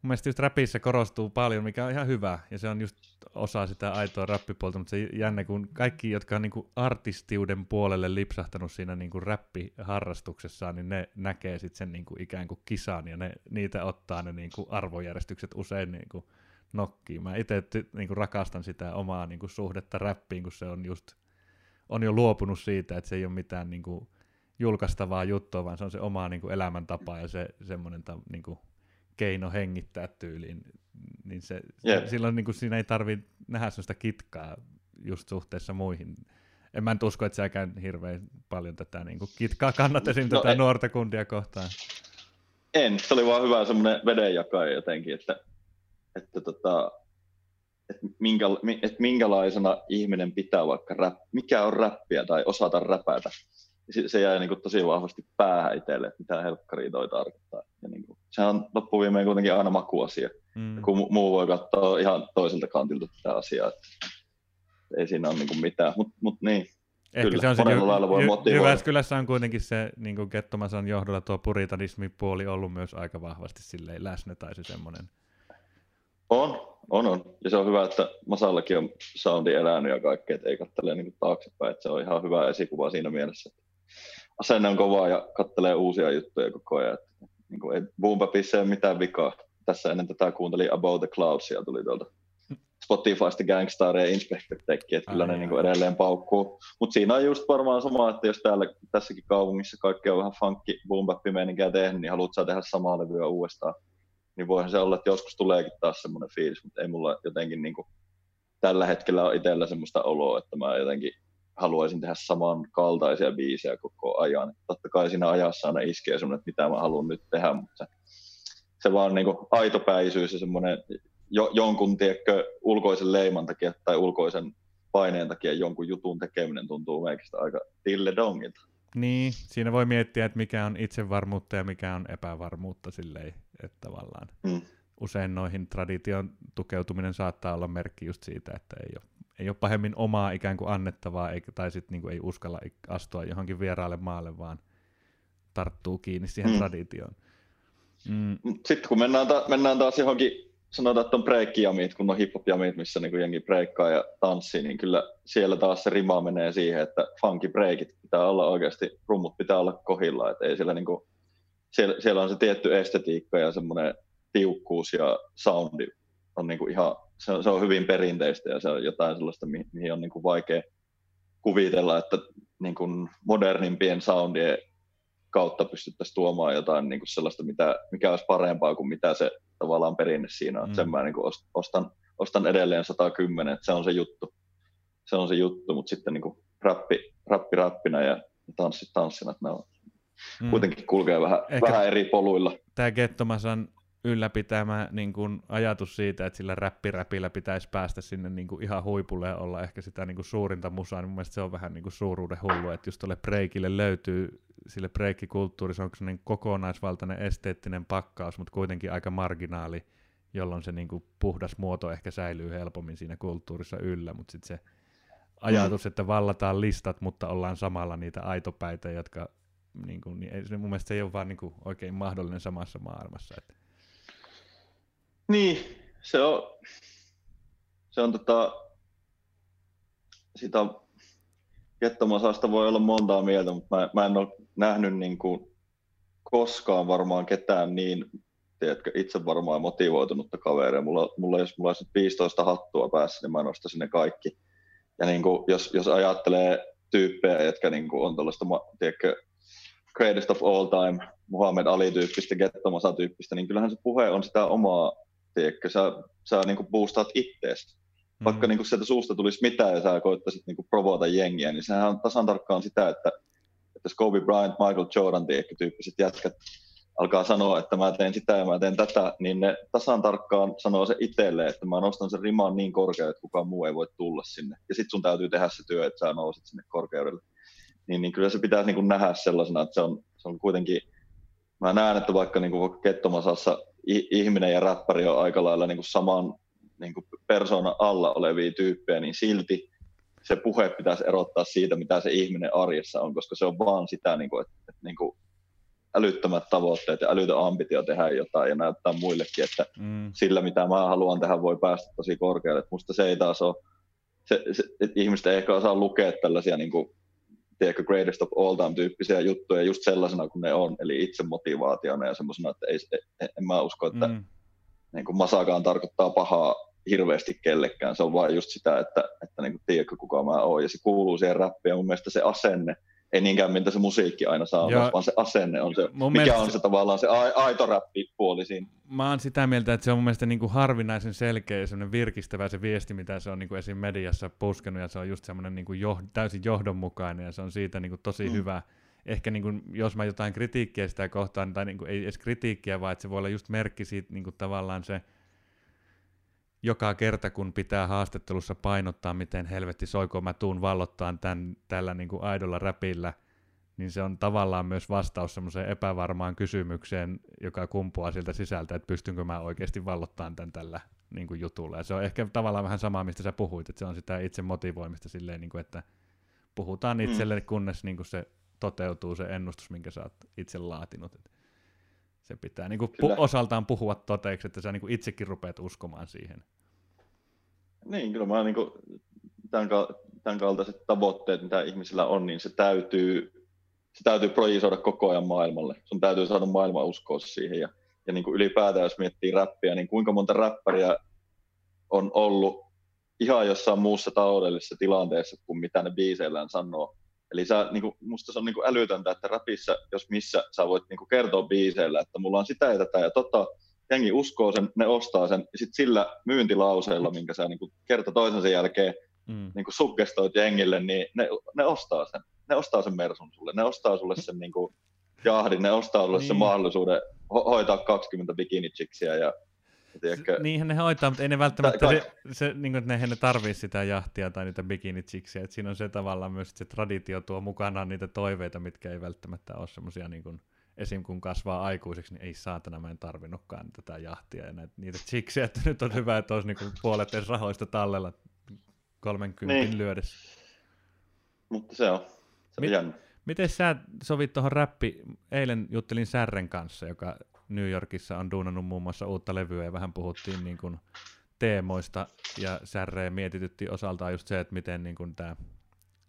mun mielestä just rapissa korostuu paljon, mikä on ihan hyvä, ja se on just osa sitä aitoa rappipuolta, mutta se jännä, kun kaikki, jotka on niin kuin artistiuden puolelle lipsahtanut siinä niin kuin rappiharrastuksessaan, niin ne näkee sitten sen niin kuin ikään kuin kisan, ja ne, niitä ottaa ne niin kuin arvojärjestykset usein niin kuin nokkiin. Mä itse niin rakastan sitä omaa niin kuin suhdetta rappiin, kun se on just on jo luopunut siitä, että se ei ole mitään niin kuin, julkaistavaa juttua, vaan se on se oma niin kuin, elämäntapa ja se semmoinen niin kuin, keino hengittää tyyliin. Niin se, yeah. silloin niin kuin, siinä ei tarvitse nähdä sellaista kitkaa just suhteessa muihin. En mä nyt usko, että sä käyn hirveän paljon tätä niin kuin, kitkaa kannattaisin no, tätä en, nuorta kundia kohtaan. En, se oli vaan hyvä semmoinen vedenjakaja jotenkin, että, että tota, että, minkä, että minkälaisena ihminen pitää vaikka rap, mikä on räppiä tai osata räpätä. Se, se jäi niin kuin tosi vahvasti päähän itselle, että mitä helkkaria toi tarkoittaa. Ja niin kuin, se on loppuviimeen kuitenkin aina makuasia, mm. kun muu voi katsoa ihan toiselta kantilta tätä asiaa. Että ei siinä ole niin kuin mitään, mutta mut niin. Ehkä Kyllä, se on se Jy- motivoida. Jyväskylässä on kuitenkin se niin kuin Kettomasan johdolla tuo puritanismi-puoli ollut myös aika vahvasti silleen läsnä, tai se semmoinen. On, on, on. Ja se on hyvä, että Masallakin on soundi elänyt ja kaikkea, että ei kattele niin taaksepäin. Että se on ihan hyvä esikuva siinä mielessä. Asenne on kova ja kattelee uusia juttuja koko ajan. Että, niin kuin, ei Boom Bapissa ei ole mitään vikaa. Tässä ennen tätä kuuntelin About the Clouds ja tuli tuolta Spotifysta Gangstar ja Inspector Tech, että kyllä ne niin kuin edelleen paukkuu. Mutta siinä on just varmaan sama, että jos täällä tässäkin kaupungissa kaikki on vähän funkki boom tehnyt, niin haluat sä tehdä samaa levyä uudestaan. Niin voihan se olla, että joskus tuleekin taas semmoinen fiilis, mutta ei mulla jotenkin niin kuin, tällä hetkellä ole itsellä semmoista oloa, että mä jotenkin haluaisin tehdä samankaltaisia biisejä koko ajan. Totta kai siinä ajassa aina iskee semmoinen, että mitä mä haluan nyt tehdä, mutta se, vaan niin kuin aitopäisyys ja semmoinen jo, jonkun tiedätkö, ulkoisen leiman takia tai ulkoisen paineen takia jonkun jutun tekeminen tuntuu meikistä aika dilledongilta. Niin, siinä voi miettiä, että mikä on itsevarmuutta ja mikä on epävarmuutta silleen, että tavallaan Mm. usein noihin tradition tukeutuminen saattaa olla merkki just siitä, että ei ole, ei ole pahemmin omaa ikään kuin annettavaa, eikä, tai sitten niin ei uskalla astua johonkin vieraalle maalle, vaan tarttuu kiinni siihen Mm. mm. traditioon. Mm, Sitten kun mennään, ta- mennään taas johonkin, sanotaan, että on break-jamit, kun on hip-hop-jamit, missä niin jengi breikkaa ja tanssii, niin kyllä siellä taas se rima menee siihen, että funky breakit pitää olla oikeasti, rummut pitää olla kohilla, että ei siellä niin kuin, siellä, siellä on se tietty estetiikka ja semmoinen tiukkuus ja soundi on niin kuin ihan, se on, se on hyvin perinteistä ja se on jotain sellaista, mi- mihin on niin kuin vaikea kuvitella, että niin kuin modernimpien soundien kautta pystyttäisiin tuomaan jotain niin kuin sellaista, mitä, mikä olisi parempaa kuin mitä se tavallaan perinne siinä on. Mm. Sen mä niin kuin ost- ostan, ostan edelleen 110, että se on se juttu. Se on se juttu, mutta sitten niin kuin rappi, rappi rappina ja tanssi tanssina, että ne on, mm. kuitenkin kulkee vähän, Ehkä- vähän eri poluilla. Tämä Gettomasan ylläpitämä niin kuin, ajatus siitä, että sillä räppiräpillä pitäisi päästä sinne niin kuin, ihan huipulle ja olla ehkä sitä niin kuin, suurinta musaa, niin mun se on vähän niin kuin, suuruuden hullu, että just tuolle breikille löytyy, sille breikkikulttuuri, se on sellainen kokonaisvaltainen esteettinen pakkaus, mutta kuitenkin aika marginaali, jolloin se niin kuin, puhdas muoto ehkä säilyy helpommin siinä kulttuurissa yllä, mutta sitten se ajatus, että vallataan listat, mutta ollaan samalla niitä aitopäitä, jotka niin kuin, niin ei, mun mielestä se ei ole vaan niin kuin, oikein mahdollinen samassa maailmassa. Että. Niin, se on, se on tota, sitä Gettomasasta voi olla montaa mieltä, mutta mä, mä en ole nähnyt niin kuin koskaan varmaan ketään niin tiedätkö, itse varmaan motivoitunutta kaveria. Mulla, mulla, jos mulla olisi nyt 15 hattua päässä, niin mä nostaisin ne kaikki. Ja niin kuin, jos, jos ajattelee tyyppejä, jotka niin kuin on tuollaista, tiedätkö, greatest of all time, Muhammed Ali-tyyppistä, Gettomasa-tyyppistä, niin kyllähän se puhe on sitä omaa, tiedätkö, sä, sä niin kuin boostaat ittees. Vaikka Mm. niin kuin sieltä suusta tulisi mitään ja sä koittaisit niin kuin provota jengiä, niin sehän on tasan tarkkaan sitä, että, että Kobe Bryant, Michael Jordan, tiedätkö, tyyppiset jätkät alkaa sanoa, että mä teen sitä ja mä teen tätä, niin ne tasan tarkkaan sanoo se itselleen, että mä nostan sen riman niin korkealle, että kukaan muu ei voi tulla sinne. Ja sit sun täytyy tehdä se työ, että sä nouset sinne korkeudelle. Niin, niin kyllä se pitää niin kuin nähdä sellaisena, että se on, se on kuitenkin, mä näen, että vaikka niin kuin vaikka Kettomasassa ihminen ja räppäri on aika lailla niin kuin saman niin kuin persoonan alla olevia tyyppejä, niin silti se puhe pitäisi erottaa siitä, mitä se ihminen arjessa on, koska se on vaan sitä, niin kuin, että, että niin kuin älyttömät tavoitteet ja älytön ambitio tehdä jotain ja näyttää muillekin, että Mm. sillä mitä mä haluan tehdä voi päästä tosi korkealle. Et musta se ei taas ole, se, se, että ihmiset ei ehkä osaa lukea tällaisia niin kuin, tiedätkö, greatest of all time tyyppisiä juttuja just sellaisena kuin ne on, eli itsemotivaationa ja semmoisena, että ei, en, en mä usko, että Mm. niin kuin masakaan tarkoittaa pahaa hirveästi kellekään. Se on vain just sitä, että, että niin kuin, tiedätkö kuka mä oon. Ja se kuuluu siihen räppiin. Ja mun mielestä se asenne, ei niinkään mitä se musiikki aina saa, Joo. vaan se asenne on se, mikä mielestä on se- tavallaan se ai- aito räppipuoli siinä. Mä oon sitä mieltä, että se on mun mielestä niin kuin harvinaisen selkeä ja virkistävä se viesti, mitä se on niin kuin esim. mediassa puskenut, ja se on just semmoinen niin kuin joh- täysin johdonmukainen, ja se on siitä niin kuin tosi mm. hyvä. Ehkä niin kuin, jos mä jotain kritiikkiä sitä kohtaan, tai niin kuin, ei edes kritiikkiä, vaan että se voi olla just merkki siitä niin kuin tavallaan se, joka kerta kun pitää haastattelussa painottaa, miten helvetti soiko mä tuun vallottaan tämän, tällä niin kuin aidolla räpillä, niin se on tavallaan myös vastaus semmoiseen epävarmaan kysymykseen, joka kumpuaa sieltä sisältä, että pystynkö mä oikeasti vallottaan tämän tällä niin kuin jutulla. Ja se on ehkä tavallaan vähän samaa, mistä sä puhuit, että se on sitä itse motivoimista silleen, niin kuin, että puhutaan itselle, mm. kunnes niin kuin se toteutuu se ennustus, minkä sä oot itse laatinut. Et se pitää niin kuin pu- osaltaan puhua toteeksi, että sä niin kuin itsekin rupeat uskomaan siihen. Niin, kyllä mä niin kuin, tämän, tämän kaltaiset tavoitteet, mitä ihmisillä on, niin se täytyy, se täytyy projisoida koko ajan maailmalle. Sun täytyy saada maailma uskoa siihen. Ja, ja niin kuin ylipäätään, jos miettii räppiä, niin kuinka monta räppäriä on ollut ihan jossain muussa taloudellisessa tilanteessa kuin mitä ne biiseillään sanoo. Eli sä, niin kuin, musta se on niin kuin älytöntä, että rapissa, jos missä, sä voit niin kuin kertoa biiseillä, että mulla on sitä ja tätä ja tota, jengi uskoo sen, ne ostaa sen, ja sitten sillä myyntilauseella, minkä sä niin kuin kerta toisensa jälkeen mm. niin kuin suggestoit jengille, niin ne, ne ostaa sen. Ne ostaa sen Mersun sulle, ne ostaa sulle sen niin kuin jahdin, ne ostaa sulle niin. sen mahdollisuuden ho- hoitaa 20 bikini ja Tiedätkö? Niinhän ne hoitaa, mutta ei ne välttämättä, Tää, se, se, niin kuin, että ne, ne tarvii sitä jahtia tai niitä bikinitsiksiä, että siinä on se tavallaan myös, että se traditio tuo mukanaan niitä toiveita, mitkä ei välttämättä ole semmoisia niin kuin, esim. kun kasvaa aikuiseksi, niin ei saatana, mä en tarvinnutkaan tätä jahtia ja näitä, niitä chiksiä, että nyt on hyvä, että olisi niin kuin puolet edes rahoista tallella 30 niin. lyödessä. Mutta se on, se on Mi- jännä. Miten sä sovit tuohon räppi, eilen juttelin Särren kanssa, joka New Yorkissa on duunannut muun muassa uutta levyä ja vähän puhuttiin niin kuin teemoista ja Särreen mietitytti osaltaan just se, että miten niin kuin tämä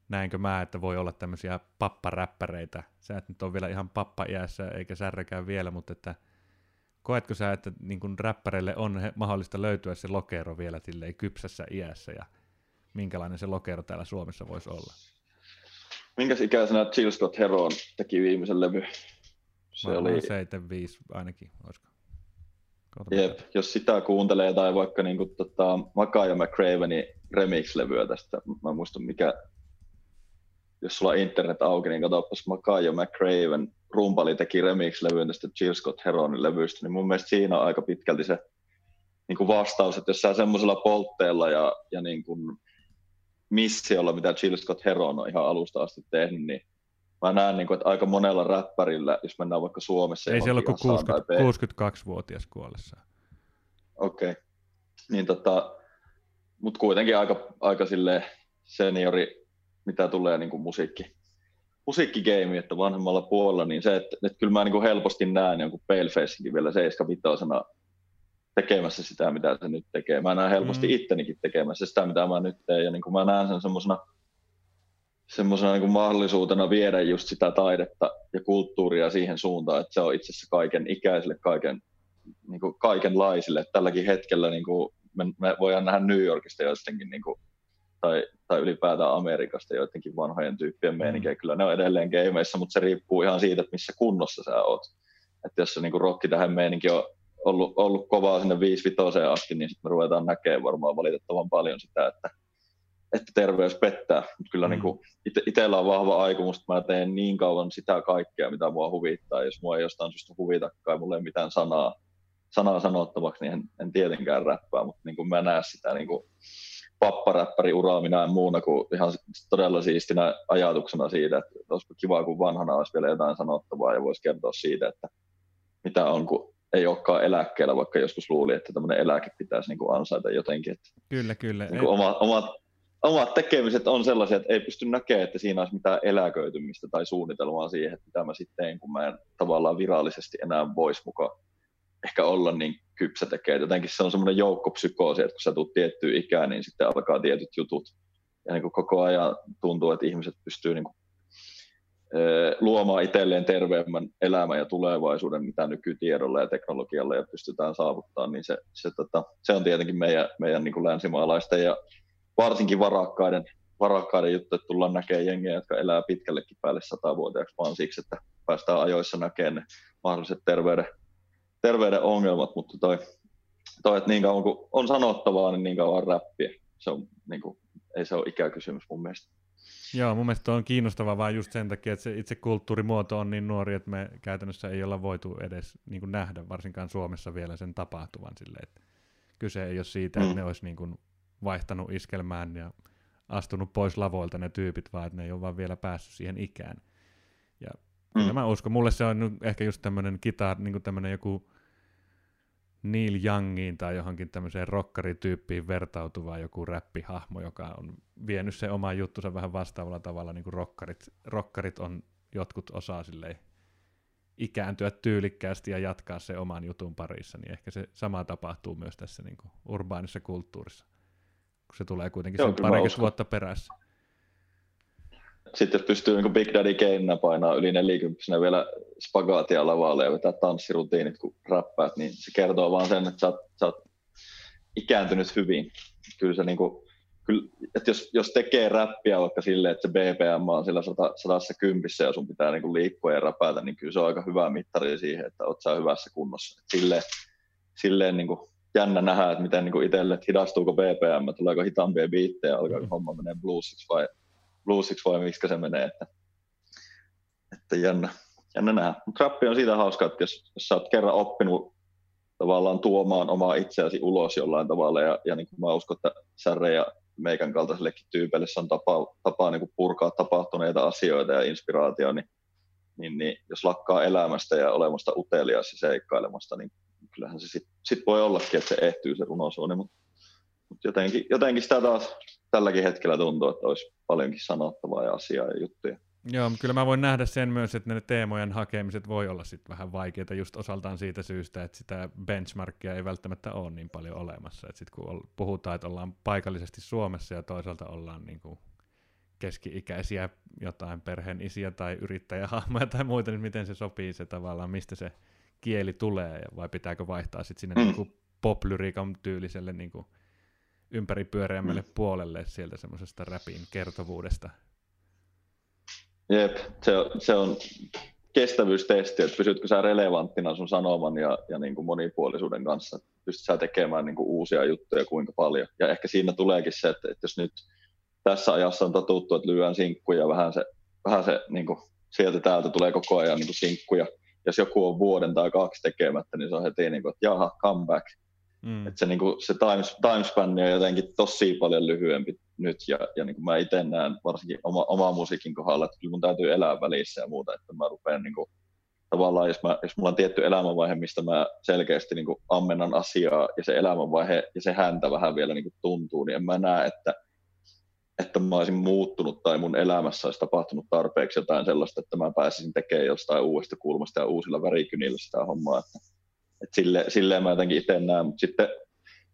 näinkö mä, että voi olla tämmöisiä papparäppäreitä. Sä et nyt ole vielä ihan pappa-iässä, eikä särrekään vielä, mutta että koetko sä, että niin kuin räppäreille on mahdollista löytyä se lokero vielä silleen kypsässä iässä ja minkälainen se lokero täällä Suomessa voisi olla? Minkäs ikäisenä Jill Scott Heron teki viimeisen levy? Se oli 75 ainakin, olisiko? Jep, jos sitä kuuntelee tai vaikka niin kuin, tota, Maka ja McCravenin remix-levyä tästä, mä muistan mikä, jos sulla on internet auki, niin katsopas Maka ja McCraven rumpali teki remix-levyyn tästä Jill Scott Heronin levystä, niin mun mielestä siinä on aika pitkälti se niin kuin vastaus, että jos sä semmoisella poltteella ja, ja niin kuin missiolla, mitä Jill Scott Heron on ihan alusta asti tehnyt, niin mä näen, niin kuin, että aika monella räppärillä, jos mennään vaikka Suomessa... Ei siellä ole kuin 60, 62-vuotias kuollessa. Okei. Okay. Niin tota, mutta kuitenkin aika, aika sille seniori, mitä tulee niin kuin musiikki, musiikkigeimi, että vanhemmalla puolella, niin se, että, että kyllä mä niin kuin helposti näen jonkun Palefacinkin vielä 75 tekemässä sitä, mitä se nyt tekee. Mä näen helposti mm. ittenikin tekemässä sitä, mitä mä nyt teen, ja niin kuin mä näen sen semmoisena semmoisena niin mahdollisuutena viedä just sitä taidetta ja kulttuuria siihen suuntaan, että se on itse asiassa kaiken ikäisille, kaiken, niin kuin kaikenlaisille. Tälläkin hetkellä niin kuin me, me voidaan nähdä New Yorkista jotenkin, niin kuin, tai, tai ylipäätään Amerikasta joidenkin vanhojen tyyppien mm. meininkiä. Kyllä ne on edelleen gameissa, mutta se riippuu ihan siitä, että missä kunnossa sä oot. Että jos se niin rokki tähän meininki on ollut, ollut kovaa sinne 5 asti, niin sitten me ruvetaan näkemään varmaan valitettavan paljon sitä, että että terveys pettää. Mutta kyllä mm. niin ite, itsellä on vahva aikomus, että mä teen niin kauan sitä kaikkea, mitä mua huvittaa. Jos mua ei jostain syystä huvitakaan, mulla ei mitään sanaa, sanaa sanottavaksi, niin en, en tietenkään räppää, mutta niin kuin mä näen sitä niin kuin papparäppäri uraa minä muuna kuin ihan todella siistinä ajatuksena siitä, että olisipa kiva, kun vanhana olisi vielä jotain sanottavaa ja voisi kertoa siitä, että mitä on, kun ei olekaan eläkkeellä, vaikka joskus luuli, että tämmöinen eläke pitäisi niin kuin ansaita jotenkin. Että kyllä, kyllä. Niin kuin oma, omat, omat tekemiset on sellaisia, että ei pysty näkemään, että siinä olisi mitään eläköitymistä tai suunnitelmaa siihen, että mitä mä sitten kun mä en tavallaan virallisesti enää voisi mukaan ehkä olla niin kypsä tekee. Jotenkin se on semmoinen joukkopsykoosi, että kun sä tulet tiettyyn ikään, niin sitten alkaa tietyt jutut. Ja niin kuin koko ajan tuntuu, että ihmiset pystyy niin kuin, luomaan itselleen terveemmän elämän ja tulevaisuuden, mitä nykytiedolla ja teknologialla ja pystytään saavuttaa, niin se, se, tota, se on tietenkin meidän, meidän niin kuin länsimaalaisten ja varsinkin varakkaiden, varakkaiden juttu, että tullaan näkemään jengiä, jotka elää pitkällekin päälle satavuotiaaksi, vaan siksi, että päästään ajoissa näkemään ne mahdolliset terveyden, terveyden ongelmat, mutta toi, toi, että niin kauan kuin on sanottavaa, niin niin kauan on räppiä. Se on, niin kuin, ei se ole ikäkysymys mun mielestä. Joo, mun mielestä on kiinnostavaa vaan just sen takia, että se itse kulttuurimuoto on niin nuori, että me käytännössä ei olla voitu edes niin kuin nähdä, varsinkaan Suomessa vielä sen tapahtuvan silleen, että kyse ei ole siitä, mm. että ne olisi niin kuin vaihtanut iskelmään ja astunut pois lavoilta ne tyypit, vaan että ne ei ole vaan vielä päässyt siihen ikään. Ja mm. mä uskon, mulle se on ehkä just tämmöinen kitar, niin tämmöinen joku Neil Youngiin tai johonkin tämmöiseen rockarityyppiin vertautuva joku räppihahmo, joka on vienyt se oma juttunsa vähän vastaavalla tavalla, niin kuin rockarit, rockarit on jotkut osaa silleen ikääntyä tyylikkäästi ja jatkaa se oman jutun parissa, niin ehkä se sama tapahtuu myös tässä niin kuin urbaanissa kulttuurissa, kun se tulee kuitenkin Joo, sen parikymmentä vuotta perässä. Sitten jos pystyy niin Big Daddy Kane painaa yli 40 vielä spagaatia lavalle ja vetää tanssirutiinit, kun räppäät, niin se kertoo vaan sen, että sä oot, sä oot ikääntynyt hyvin. Kyllä se niin kuin, kyllä, että jos, jos tekee räppiä vaikka silleen, että se BPM on sillä 110 ja sun pitää niin kuin liikkua ja räpätä, niin kyllä se on aika hyvä mittari siihen, että oot sä hyvässä kunnossa. Et silleen, silleen niin kuin jännä nähdä, että miten niin itselle, että hidastuuko BPM, tuleeko hitaampia biittejä, alkaako mm. homma menee bluesiksi vai, bluesiksi vai miksi se menee. Että, että jännä, jännä nähdä. Mutta rappi on siitä hauska, että jos, jos sä oot kerran oppinut tavallaan tuomaan omaa itseäsi ulos jollain tavalla, ja, ja niin kuin mä uskon, että Särre ja meikän kaltaisillekin tyypeille se on tapa, tapa niin kuin purkaa tapahtuneita asioita ja inspiraatio, niin, niin, niin jos lakkaa elämästä ja olemasta utelias ja seikkailemasta, niin kyllähän se sitten sit voi ollakin, että se ehtyy se runosuoni, mutta, mutta jotenkin, jotenkin sitä taas tälläkin hetkellä tuntuu, että olisi paljonkin sanottavaa ja asiaa ja juttuja. Joo, kyllä mä voin nähdä sen myös, että ne teemojen hakemiset voi olla sitten vähän vaikeita just osaltaan siitä syystä, että sitä benchmarkia ei välttämättä ole niin paljon olemassa. Että sitten kun puhutaan, että ollaan paikallisesti Suomessa ja toisaalta ollaan niin kuin keski-ikäisiä jotain perheen isiä tai yrittäjähahmoja tai muita, niin miten se sopii se tavallaan, mistä se kieli tulee, vai pitääkö vaihtaa sitten sinne mm. niin poplyriikan tyyliselle niin kuin ympäripyöreämmälle mm. puolelle sieltä semmoisesta räpin kertovuudesta Jep, se, se on kestävyystesti, että pysytkö sä relevanttina sun sanoman ja, ja niin kuin monipuolisuuden kanssa, pystyt sä tekemään niin kuin uusia juttuja kuinka paljon. Ja ehkä siinä tuleekin se, että, että jos nyt tässä ajassa on totuttu, että lyön sinkkuja, vähän se, vähän se niin kuin sieltä täältä tulee koko ajan niin kuin sinkkuja. Jos joku on vuoden tai kaksi tekemättä, niin se on heti niin kuin, että jaha, come back. Mm. Että se, niin kuin, se timespan on jotenkin tosi paljon lyhyempi nyt, ja, ja niin kuin mä itse näen varsinkin oma, oma musiikin kohdalla, että kyllä mun täytyy elää välissä ja muuta, että mä rupean niin kuin, tavallaan, jos, mä, jos mulla on tietty elämänvaihe, mistä mä selkeästi niin kuin ammennan asiaa, ja se elämänvaihe ja se häntä vähän vielä niin kuin tuntuu, niin en mä näe, että, että mä olisin muuttunut tai mun elämässä olisi tapahtunut tarpeeksi jotain sellaista, että mä pääsisin tekemään jostain uudesta kulmasta ja uusilla värikynillä sitä hommaa, että et sille, silleen mä jotenkin itse näen, mutta sitten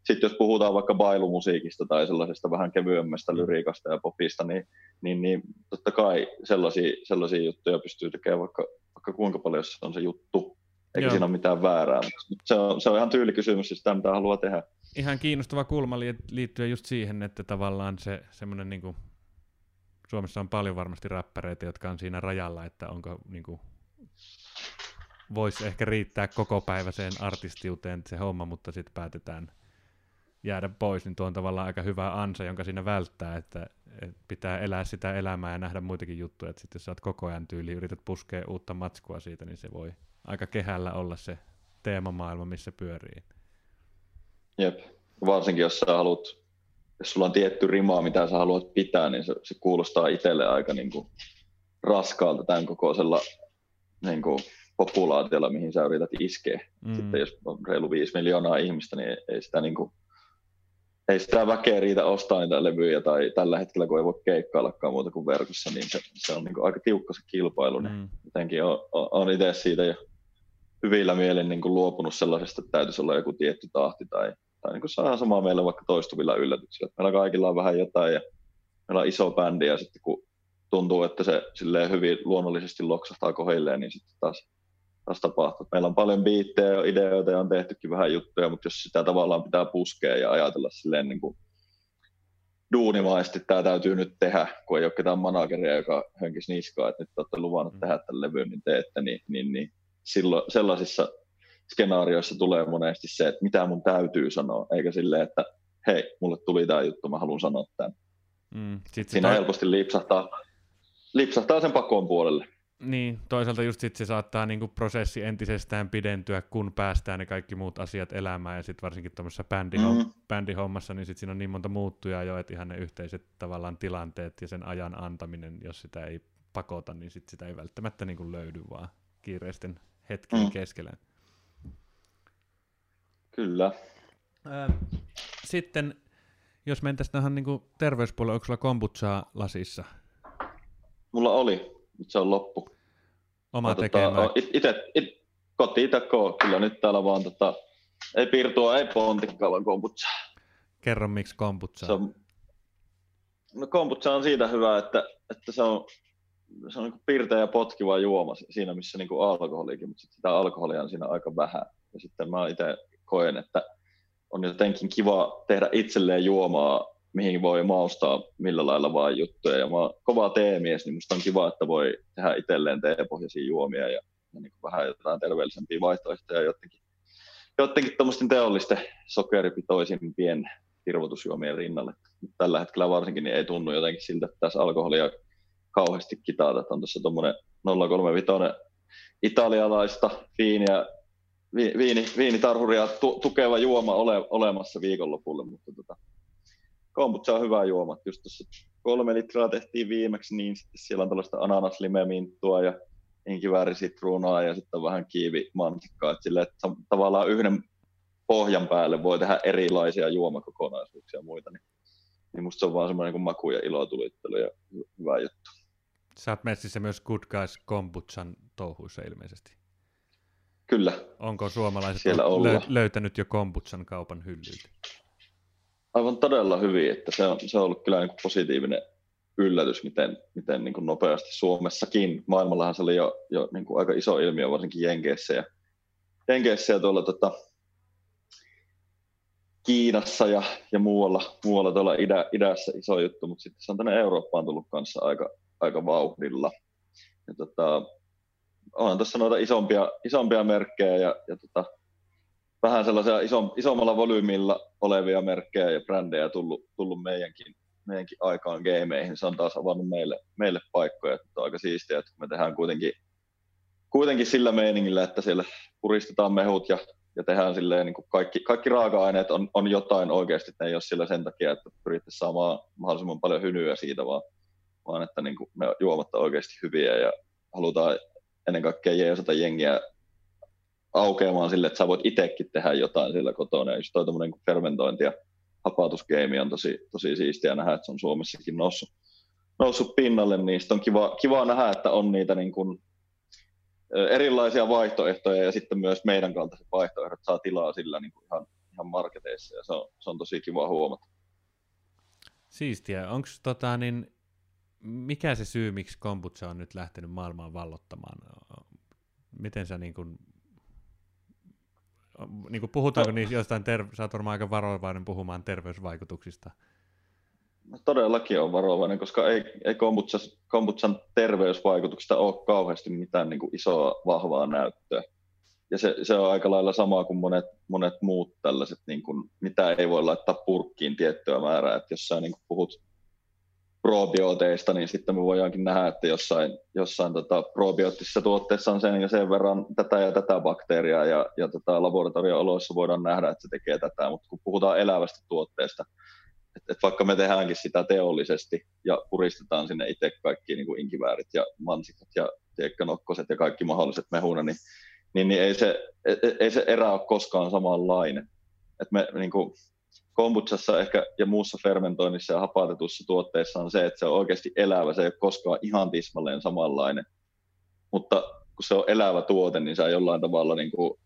sitten jos puhutaan vaikka bailumusiikista tai sellaisesta vähän kevyemmästä mm. lyriikasta ja popista, niin, niin, niin totta kai sellaisia, sellaisia juttuja pystyy tekemään vaikka, vaikka kuinka paljon se on se juttu. Eikä Joo. siinä ole mitään väärää, mutta se on, se on ihan tyylikysymys sitä, mitä haluaa tehdä. Ihan kiinnostava kulma liittyen just siihen, että tavallaan se semmoinen niin Suomessa on paljon varmasti räppäreitä, jotka on siinä rajalla, että onko niin kuin, voisi ehkä riittää koko päiväiseen artistiuteen se homma, mutta sitten päätetään jäädä pois, niin tuo on tavallaan aika hyvä ansa, jonka siinä välttää, että, että pitää elää sitä elämää ja nähdä muitakin juttuja, että sitten jos sä oot koko ajan tyyli, yrität puskea uutta matskua siitä, niin se voi aika kehällä olla se teemamaailma, missä pyörii. Jep, varsinkin jos sä haluat, jos sulla on tietty rimaa, mitä sä haluat pitää, niin se, se kuulostaa itselle aika niin kuin raskaalta tämän kokoisella niin kuin populaatiolla, mihin sä yrität iskeä. Mm. Sitten jos on reilu 5 miljoonaa ihmistä, niin ei sitä, niin kuin, ei sitä väkeä riitä ostaa niitä levyjä, tai tällä hetkellä, kun ei voi keikkaillakaan muuta kuin verkossa, niin se, se on niin kuin aika tiukka se kilpailu. Niin mm. Jotenkin on, on, on itse siitä jo hyvillä mielin niin kuin luopunut sellaisesta, että täytyisi olla joku tietty tahti, tai, tai niin kuin saa samaa meillä vaikka toistuvilla yllätyksillä. Meillä kaikilla on vähän jotain, ja meillä on iso bändi, ja sitten kun tuntuu, että se hyvin luonnollisesti loksahtaa kohilleen, niin sitten taas taas tapahtuu. Meillä on paljon biittejä ja ideoita ja on tehtykin vähän juttuja, mutta jos sitä tavallaan pitää puskea ja ajatella silleen niin kuin duunimaisesti, tämä täytyy nyt tehdä, kun ei ole ketään manageria, joka hönkisi niskaa, että nyt olette luvannut mm. tehdä tämän levyn, niin teette, niin, niin, niin silloin sellaisissa skenaarioissa tulee monesti se, että mitä mun täytyy sanoa, eikä silleen, että hei, mulle tuli tämä juttu, mä haluan sanoa tämän. Mm, Siinä toi... helposti lipsahtaa, lipsahtaa sen pakon puolelle. Niin, toisaalta just sit se saattaa niinku prosessi entisestään pidentyä, kun päästään ne kaikki muut asiat elämään, ja sitten varsinkin tuommoisessa bändihom- mm. bändihommassa, niin sit siinä on niin monta muuttujaa jo, että ihan ne yhteiset tavallaan tilanteet ja sen ajan antaminen, jos sitä ei pakota, niin sit sitä ei välttämättä niinku löydy vaan kiireisten hetkien mm. keskellä. Kyllä. Sitten, jos mentäisiin tähän niin terveyspuolelle, onko sulla kombutsaa lasissa? Mulla oli, nyt se on loppu. Oma tota, tekemä. Tota, ite, it, koti itse kyllä nyt täällä vaan tota, ei piirtua, ei pontikkaa, vaan kombutsaa. Kerro, miksi kombutsaa? Se on, no kombutsa on siitä hyvä, että, että se on, se on niin pirteä ja potkiva juoma siinä, missä niin alkoholikin, mutta sitä alkoholia on siinä aika vähän. Ja sitten mä itse koen, että on jotenkin kiva tehdä itselleen juomaa, mihin voi maustaa millä lailla vaan juttuja. Ja mä oon kova teemies, niin musta on kiva, että voi tehdä itselleen teepohjaisia juomia ja, ja niin vähän jotain terveellisempiä vaihtoehtoja jotenkin, jotenkin tuommoisten teollisten sokeripitoisimpien kirvotusjuomien rinnalle. Tällä hetkellä varsinkin niin ei tunnu jotenkin siltä, että tässä alkoholia kauheasti kitata. On tuossa tuommoinen 035 italialaista viini, viinitarhuria tu, tukeva juoma ole, olemassa viikonlopulle, mutta tota, kombucha on hyvä juoma. Just tuossa kolme litraa tehtiin viimeksi, niin sitten siellä on tällaista ananaslimeminttua ja inkiväärisitruunaa ja sitten vähän kiivimansikkaa. Että sille, että tavallaan yhden pohjan päälle voi tehdä erilaisia juomakokonaisuuksia ja muita, niin, niin musta se on vaan semmoinen kuin maku ja ilotulittelu ja hyvä juttu. Sä oot messissä myös Good Guys Kombuchan touhuissa ilmeisesti. Kyllä. Onko suomalaiset Siellä lö- löytänyt jo kombuchan kaupan hyllyltä? Aivan todella hyvin, että se on, se on ollut kyllä niin kuin positiivinen yllätys, miten, miten niin kuin nopeasti Suomessakin. Maailmallahan se oli jo, jo niin kuin aika iso ilmiö, varsinkin Jenkeissä ja, Jenkeissä ja tuolla tota, Kiinassa ja, ja muualla, muualla tuolla idä, idässä iso juttu, mutta sitten se on tänne Eurooppaan tullut kanssa aika, aika vauhdilla. Ja tota, onhan tässä noita isompia, isompia merkkejä ja, ja tota, vähän sellaisia isom, isommalla volyymilla olevia merkkejä ja brändejä tullut, tullut meidänkin, meidänkin aikaan gameihin. Se on taas avannut meille, meille paikkoja, että on aika siistiä, että me tehdään kuitenkin, kuitenkin sillä meiningillä, että siellä puristetaan mehut ja ja tehdään silleen, niin kuin kaikki, kaikki raaka-aineet on, on jotain oikeasti, ne ei ole sillä sen takia, että pyritte saamaan mahdollisimman paljon hynyä siitä, vaan, vaan että niin kuin ne juomat on oikeasti hyviä ja halutaan ennen kaikkea jeesata jengiä aukeamaan sille, että sä voit itsekin tehdä jotain sillä kotona. Ja just toi fermentointi ja hapautusgeimi on tosi, tosi siistiä nähdä, että se on Suomessakin noussut, noussut pinnalle, niin on kiva, kiva nähdä, että on niitä niin kuin erilaisia vaihtoehtoja ja sitten myös meidän kaltaiset vaihtoehdot saa tilaa sillä niin kuin ihan, ihan marketeissa ja se on, se on tosi kiva huomata. Siistiä. Onko tota, niin, mikä se syy, miksi kombucha on nyt lähtenyt maailmaan vallottamaan? Miten sä niin kuin, niin kuin puhutaanko no. niistä jostain, ter- sä oot varmaan aika varovainen puhumaan terveysvaikutuksista – todellakin on varovainen, koska ei, ei kombuchan, kombuchan terveysvaikutuksista ole kauheasti mitään niin kuin isoa vahvaa näyttöä. Ja se, se on aika lailla sama kuin monet, monet muut tällaiset, niin kuin, mitä ei voi laittaa purkkiin tiettyä määrää. Että jos sä niin kuin puhut probiooteista, niin sitten me voidaankin nähdä, että jossain, jossain tota, probioottisissa tuotteissa on sen ja sen verran tätä ja tätä bakteeriaa, ja, ja tota, laboratorio-oloissa voidaan nähdä, että se tekee tätä, mutta kun puhutaan elävästä tuotteesta, että et vaikka me tehdäänkin sitä teollisesti ja puristetaan sinne itse kaikki niin kuin inkiväärit ja mansikat ja tiekkanokkoset ja kaikki mahdolliset mehuna, niin, niin, niin ei, se, ei, ei se erä ole koskaan samanlainen. Et me niin kuin kombutsassa ehkä ja muussa fermentoinnissa ja hapautetussa tuotteissa on se, että se on oikeasti elävä, se ei ole koskaan ihan tismalleen samanlainen. Mutta kun se on elävä tuote, niin sä jollain tavalla niin kuin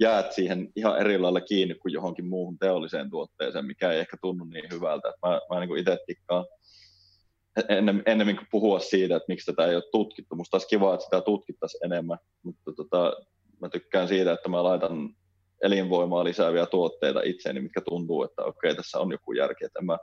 jäät siihen ihan eri lailla kiinni kuin johonkin muuhun teolliseen tuotteeseen, mikä ei ehkä tunnu niin hyvältä. Mä, mä niin itse tikkaan ennen, ennemmin kuin puhua siitä, että miksi tätä ei ole tutkittu. Musta olisi kiva, että sitä tutkittaisiin enemmän, mutta tota, mä tykkään siitä, että mä laitan elinvoimaa lisääviä tuotteita itseeni, mitkä tuntuu, että okei, tässä on joku järki. Että en mä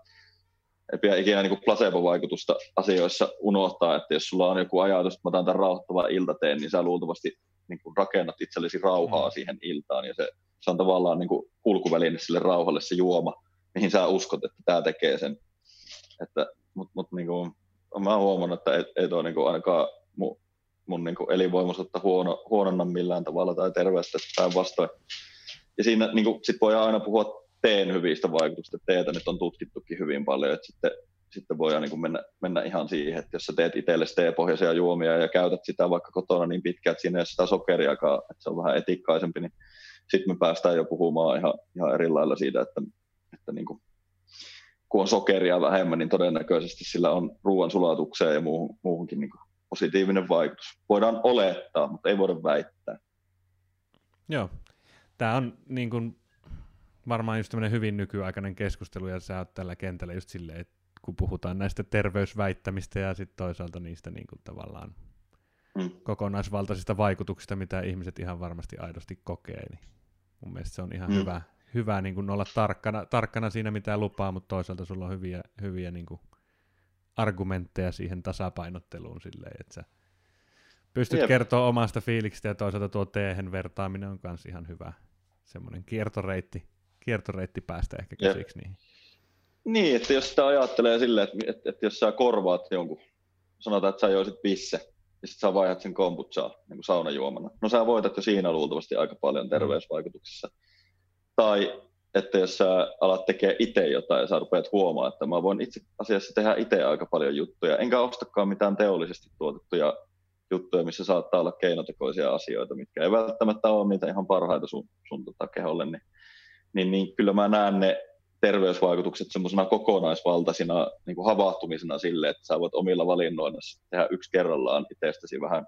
ei pidä ikinä niin placebo-vaikutusta asioissa unohtaa, että jos sulla on joku ajatus, että mä otan tämän rauhoittavan iltateen, niin sä luultavasti niin kuin rakennat itsellesi rauhaa mm. siihen iltaan ja se, se on tavallaan niin kuin kulkuväline sille rauhalle se juoma, mihin sä uskot, että tämä tekee sen. Että, mut, mut, niin kuin, mä oon huomannut, että ei, ei toi niin kuin ainakaan mun, mun niin kuin elinvoimaisuutta huono, huononna millään tavalla tai terveyttä päinvastoin. Ja siinä niin kuin, sit voi aina puhua teen hyvistä vaikutuksista. Teetä nyt on tutkittukin hyvin paljon, että sitten sitten voidaan niin kuin mennä, mennä ihan siihen, että jos sä teet itsellesi teepohjaisia juomia ja käytät sitä vaikka kotona niin pitkään, että siinä ei ole sitä sokeriakaan, että se on vähän etikkaisempi, niin sitten me päästään jo puhumaan ihan, ihan eri lailla siitä, että, että niin kuin, kun on sokeria vähemmän, niin todennäköisesti sillä on ruoan sulatukseen ja muuhun, muuhunkin niin kuin positiivinen vaikutus. Voidaan olettaa, mutta ei voida väittää. Joo, tämä on niin kuin, varmaan just hyvin nykyaikainen keskustelu, ja sä oot tällä kentällä just silleen, että kun puhutaan näistä terveysväittämistä ja sitten toisaalta niistä niin kuin tavallaan mm. kokonaisvaltaisista vaikutuksista, mitä ihmiset ihan varmasti aidosti kokee, niin mun mielestä se on ihan mm. hyvä, hyvä niin kuin olla tarkkana, tarkkana siinä, mitä lupaa, mutta toisaalta sulla on hyviä, hyviä niin kuin argumentteja siihen tasapainotteluun silleen, että sä pystyt Jep. kertoa omasta fiiliksestä ja toisaalta tuo teehen vertaaminen on myös ihan hyvä semmoinen kiertoreitti, kiertoreitti päästä ehkä käsiksi niihin. Niin, että jos sitä ajattelee silleen, että, että, että jos sä korvaat jonkun, sanotaan, että sä joisit pisse, ja sitten sä vaihdat sen kombuchaa niin kuin saunajuomana. No sä voitat jo siinä luultavasti aika paljon terveysvaikutuksissa. Tai että jos sä alat tekemään itse jotain ja sä rupeat huomaa, että mä voin itse asiassa tehdä itse aika paljon juttuja, enkä ostakaan mitään teollisesti tuotettuja juttuja, missä saattaa olla keinotekoisia asioita, mitkä ei välttämättä ole niitä ihan parhaita sun, sun tota keholle, niin, niin, niin kyllä mä näen ne terveysvaikutukset semmoisena kokonaisvaltaisina niin kuin havahtumisena sille, että sä voit omilla valinnoilla tehdä yksi kerrallaan itsestäsi vähän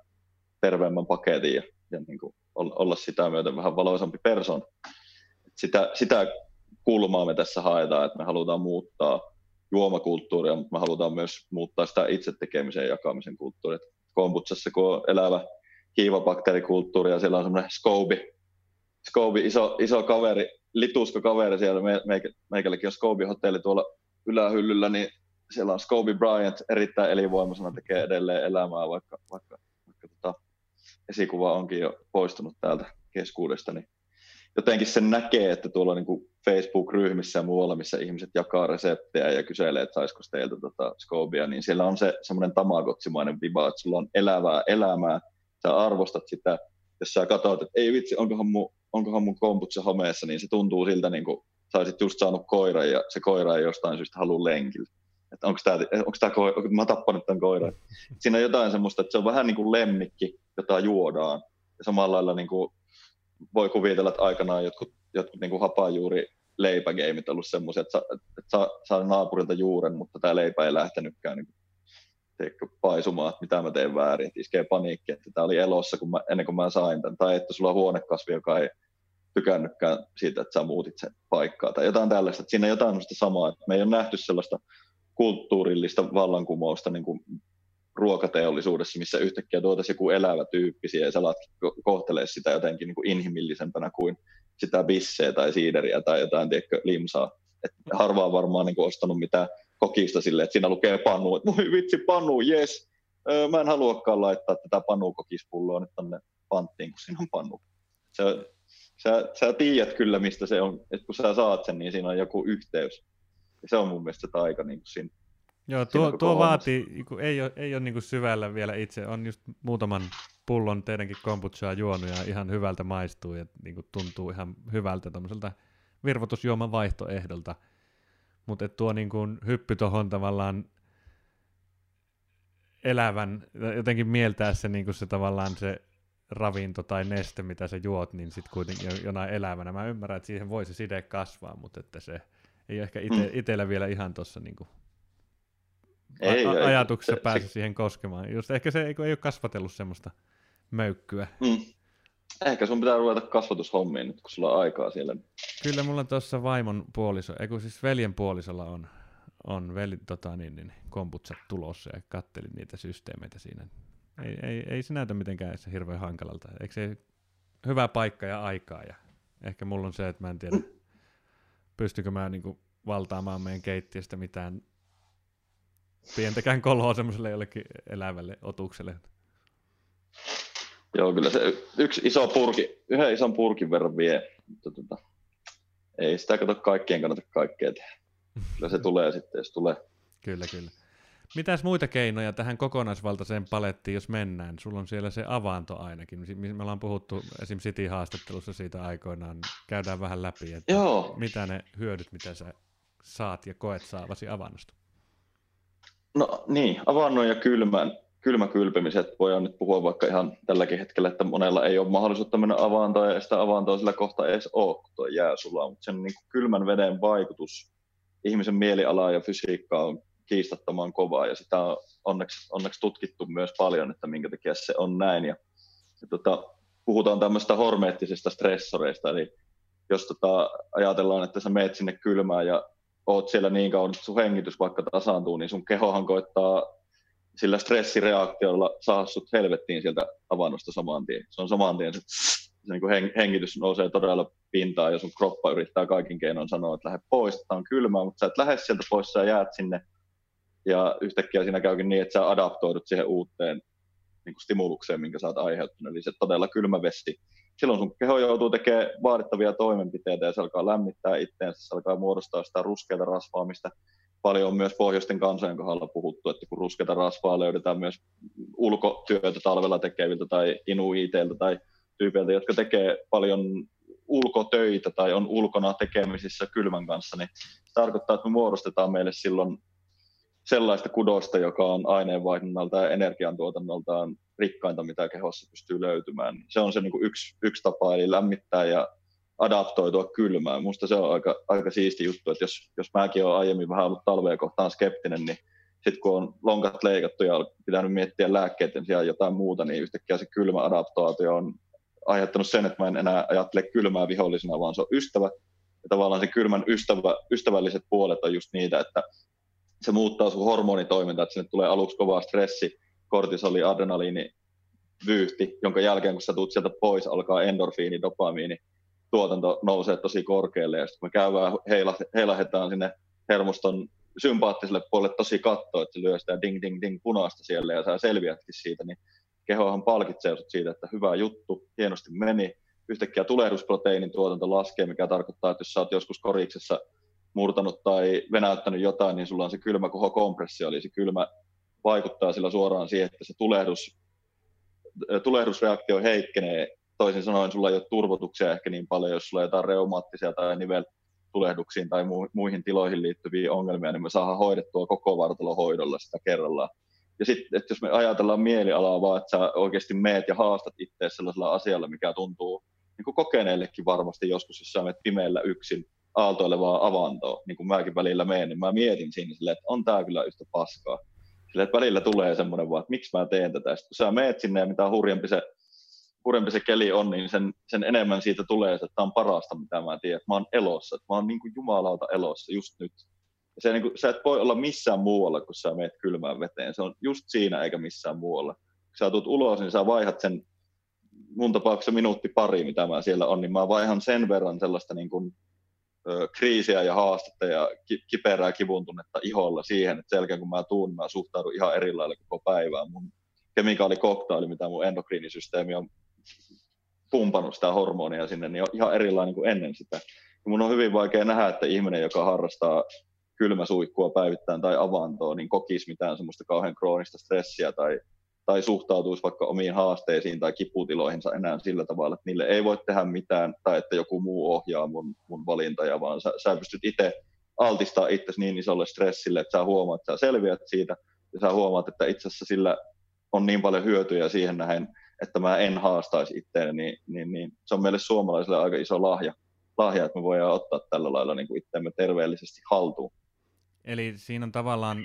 terveemmän paketin ja, ja niin kuin olla sitä myöten vähän valoisampi person. Sitä, sitä kulmaa me tässä haetaan, että me halutaan muuttaa juomakulttuuria, mutta me halutaan myös muuttaa sitä itse tekemisen ja jakamisen kulttuuria. Kombutsassa, kun on elävä hiivabakteerikulttuuri ja siellä on semmoinen Scoby, Scoby iso, iso kaveri, lituska kaveri siellä, meikä, meikälläkin on Scoby hotelli tuolla ylähyllyllä, niin siellä on Scoby Bryant erittäin elinvoimaisena tekee edelleen elämää, vaikka, vaikka, vaikka tota, esikuva onkin jo poistunut täältä keskuudesta, niin jotenkin sen näkee, että tuolla niin kuin Facebook-ryhmissä ja muualla, missä ihmiset jakaa reseptejä ja kyselee, että saisiko teiltä tota Scobia, niin siellä on se semmoinen tamagotsimainen viba, että sulla on elävää elämää, sä arvostat sitä, jos sä katsot, että ei vitsi, onkohan mun, onkohan mun komputsa homeessa, niin se tuntuu siltä, niin kuin sä olisit just saanut koiran ja se koira ei jostain syystä halua lenkillä. Että onko tämä, onko tämä koira, mä tappanut tämän koiran. Siinä on jotain semmoista, että se on vähän niin kuin lemmikki, jota juodaan. Ja samalla lailla niin kuin voi kuvitella, että aikanaan jotkut, jotkut niin hapajuuri leipägeimit ollut semmoisia, että, sa, että saa, saa naapurilta juuren, mutta tämä leipä ei lähtenytkään niin teikö, paisumaan, että mitä mä teen väärin, että iskee paniikki, että tämä oli elossa kun mä, ennen kuin mä sain tämän, tai että sulla on huonekasvi, joka ei tykännytkään siitä, että sä muutit sen paikkaa, tai jotain tällaista, että siinä on jotain samaa, että me ei ole nähty sellaista kulttuurillista vallankumousta niin kuin ruokateollisuudessa, missä yhtäkkiä tuotaisiin joku elävä tyyppi ja sä alat kohtelee sitä jotenkin niin kuin inhimillisempänä kuin sitä bisseä tai siideriä tai jotain tiedätkö, limsaa. Et harva on varmaan niin kuin ostanut mitään kokista silleen, että siinä lukee pannu, että voi vitsi pannu, yes. Öö, mä en haluakaan laittaa tätä panukokispulloa nyt tänne panttiin, kun siinä on pannu. Se, sä, sä tiedät kyllä, mistä se on, että kun sä saat sen, niin siinä on joku yhteys. Ja se on mun mielestä se taika niin kuin siinä Joo, tuo, tuo vaatii, ei ole, ei ole niin syvällä vielä itse, on just muutaman pullon teidänkin kombuchaa juonut ja ihan hyvältä maistuu ja niin kuin tuntuu ihan hyvältä tämmöiseltä virvotusjuoman vaihtoehdolta. Mutta tuo niin kuin hyppy tuohon tavallaan elävän, jotenkin mieltää se, niin kuin se tavallaan se ravinto tai neste, mitä sä juot, niin sitten kuitenkin jonain elävänä. Mä ymmärrän, että siihen voi se side kasvaa, mutta että se ei ehkä ite, mm. itsellä vielä ihan tuossa niin ei, a- ei, ajatuksessa se, pääse se... siihen koskemaan. Just ehkä se ei, ei ole kasvatellut semmoista möykkyä. Mm. Ehkä sun pitää ruveta kasvatushommiin nyt, kun sulla on aikaa siellä. Kyllä mulla tuossa vaimon puoliso, ei kun siis veljen puolisolla on, on veli, tota, niin, niin, kombutsat tulossa ja kattelin niitä systeemeitä siinä. Ei, ei, ei se näytä mitenkään se hirveän hankalalta. Eikö se hyvä paikka ja aikaa ja ehkä mulla on se, että mä en tiedä, pystykö mä niinku valtaamaan meidän keittiöstä mitään pientäkään koloa semmoiselle jollekin elävälle otukselle. Joo, kyllä se yksi iso purki, yhden ison purkin verran vie, mutta tota, ei sitä kato kaikkien kannata kaikkea tehdä. Kyllä se tulee sitten, jos tulee. Kyllä, kyllä. Mitäs muita keinoja tähän kokonaisvaltaiseen palettiin, jos mennään? Sulla on siellä se avaanto ainakin. Me ollaan puhuttu esim. City-haastattelussa siitä aikoinaan. Käydään vähän läpi, että Joo. mitä ne hyödyt, mitä sä saat ja koet saavasi avannosta. No niin, avannon ja kylmän, kylmä kylpimiset, voidaan nyt puhua vaikka ihan tälläkin hetkellä, että monella ei ole mahdollisuutta mennä avaantoon ja sitä avaantoa sillä kohta edes ole, kun tuo jää sulaa, mutta sen niin kuin kylmän veden vaikutus ihmisen mielialaa ja fysiikkaa on kiistattoman kovaa ja sitä on onneksi, onneksi tutkittu myös paljon, että minkä takia se on näin. Ja, ja tota, puhutaan tämmöistä hormeettisista stressoreista, eli jos tota, ajatellaan, että sä meet sinne kylmään ja oot siellä niin kauan, että sun hengitys vaikka tasaantuu, niin sun kehohan koittaa sillä stressireaktiolla saa sut helvettiin sieltä avannosta saman tien. Se on saman tien, se, se niin hengitys nousee todella pintaan ja sun kroppa yrittää kaikin keinoin sanoa, että lähde pois, että on kylmää, mutta sä et lähde sieltä pois, sä jäät sinne ja yhtäkkiä siinä käykin niin, että sä adaptoidut siihen uuteen niin kuin stimulukseen, minkä sä oot aiheuttanut, eli se todella kylmä vesti. Silloin sun keho joutuu tekemään vaadittavia toimenpiteitä ja se alkaa lämmittää itseensä, se alkaa muodostaa sitä ruskeata rasvaa, mistä paljon on myös pohjoisten kansojen kohdalla puhuttu, että kun ruskeata rasvaa löydetään myös ulkotyötä talvella tekeviltä tai inuiteilta tai tyypeiltä, jotka tekee paljon ulkotöitä tai on ulkona tekemisissä kylmän kanssa, niin se tarkoittaa, että me muodostetaan meille silloin sellaista kudosta, joka on aineenvaihdunnalta ja energiantuotannoltaan rikkainta, mitä kehossa pystyy löytymään. Se on se niin kuin yksi, yksi tapa, eli lämmittää ja adaptoitua kylmään. Musta se on aika, aika siisti juttu, että jos, jos mäkin olen aiemmin vähän ollut talveen kohtaan skeptinen, niin sitten kun on lonkat leikattu ja pitänyt miettiä lääkkeiden sijaan jotain muuta, niin yhtäkkiä se kylmä adaptaatio on aiheuttanut sen, että mä en enää ajattele kylmää vihollisena, vaan se on ystävä. Ja tavallaan se kylmän ystävä, ystävälliset puolet on just niitä, että se muuttaa sun hormonitoimintaa, että sinne tulee aluksi kova stressi, kortisoli, adrenaliini, vyyhti, jonka jälkeen kun sä tuut sieltä pois, alkaa endorfiini, dopamiini, tuotanto nousee tosi korkealle ja sitten kun me käydään, heila, heilahetaan sinne hermoston sympaattiselle puolelle tosi kattoa, että se lyö sitä ding ding ding punaista siellä ja sä selviätkin siitä, niin kehohan palkitsee sut siitä, että hyvä juttu, hienosti meni. Yhtäkkiä tulehdusproteiinin tuotanto laskee, mikä tarkoittaa, että jos sä oot joskus koriksessa murtanut tai venäyttänyt jotain, niin sulla on se kylmä koho kompressio, eli se kylmä vaikuttaa sillä suoraan siihen, että se tulehdus, tulehdusreaktio heikkenee toisin sanoen sulla ei ole turvotuksia ehkä niin paljon, jos sulla on jotain reumaattisia tai niveltulehduksiin tai muihin tiloihin liittyviä ongelmia, niin me saadaan hoidettua koko vartalohoidolla sitä kerrallaan. Ja sitten, että jos me ajatellaan mielialaa vaan, että sä oikeasti meet ja haastat itse sellaisella asialla, mikä tuntuu niin kuin kokeneillekin varmasti joskus, jos sä menet pimeällä yksin aaltoilevaa avantoa, niin kuin mäkin välillä menen, niin mä mietin siinä silleen, että on tää kyllä yhtä paskaa. Silleen, että välillä tulee semmoinen vaan, että miksi mä teen tätä. Sitten kun sä meet sinne ja mitä hurjempi se hurjempi se keli on, niin sen, sen enemmän siitä tulee, että tämä on parasta, mitä mä tiedän, mä oon elossa, että mä oon niin kuin jumalauta elossa just nyt. Ja se, niin kuin, sä et voi olla missään muualla, kun sä meet kylmään veteen. Se on just siinä eikä missään muualla. Kun sä tulet ulos, niin sä vaihat sen mun tapauksessa minuutti pari, mitä mä siellä on, niin mä vaihan sen verran sellaista niin kuin, kriisiä ja haastetta ja ki- kiperää kivuntunnetta iholla siihen, että selkeä kun mä tuun, mä suhtaudun ihan eri lailla koko päivään. Mun kemikaalikoktaili, mitä mun endokriinisysteemi on pumpannut sitä hormonia sinne, niin on ihan erilainen kuin ennen sitä. Ja mun on hyvin vaikea nähdä, että ihminen, joka harrastaa kylmäsuikkua päivittäin tai avantoa, niin kokisi mitään semmoista kauhean kroonista stressiä tai, tai suhtautuisi vaikka omiin haasteisiin tai kiputiloihinsa enää sillä tavalla, että niille ei voi tehdä mitään tai että joku muu ohjaa mun, mun valintoja, vaan sä, sä pystyt itse altistaa itsesi niin isolle stressille, että sä huomaat, että sä selviät siitä ja sä huomaat, että itse asiassa sillä on niin paljon hyötyjä siihen nähen, että mä en haastaisi itseäni, niin, niin, niin se on meille suomalaisille aika iso lahja, lahja että me voidaan ottaa tällä lailla niin kuin itseämme terveellisesti haltuun. Eli siinä on tavallaan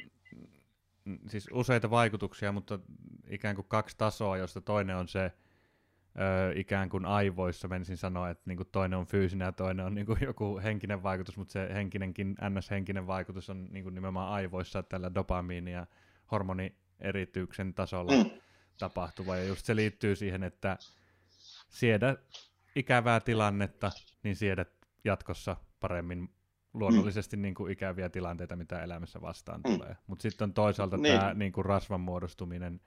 siis useita vaikutuksia, mutta ikään kuin kaksi tasoa, josta toinen on se ö, ikään kuin aivoissa, menisin sanoa, että niin kuin toinen on fyysinen ja toinen on niin kuin joku henkinen vaikutus, mutta se henkinenkin, ns-henkinen vaikutus on niin kuin nimenomaan aivoissa tällä dopamiini- ja hormonierityksen tasolla. Mm tapahtuva. Ja just se liittyy siihen, että siedä ikävää tilannetta, niin siedät jatkossa paremmin luonnollisesti mm. niin kuin ikäviä tilanteita, mitä elämässä vastaan mm. tulee. Mutta sitten on toisaalta niin. tämä niin kuin rasvan muodostuminen,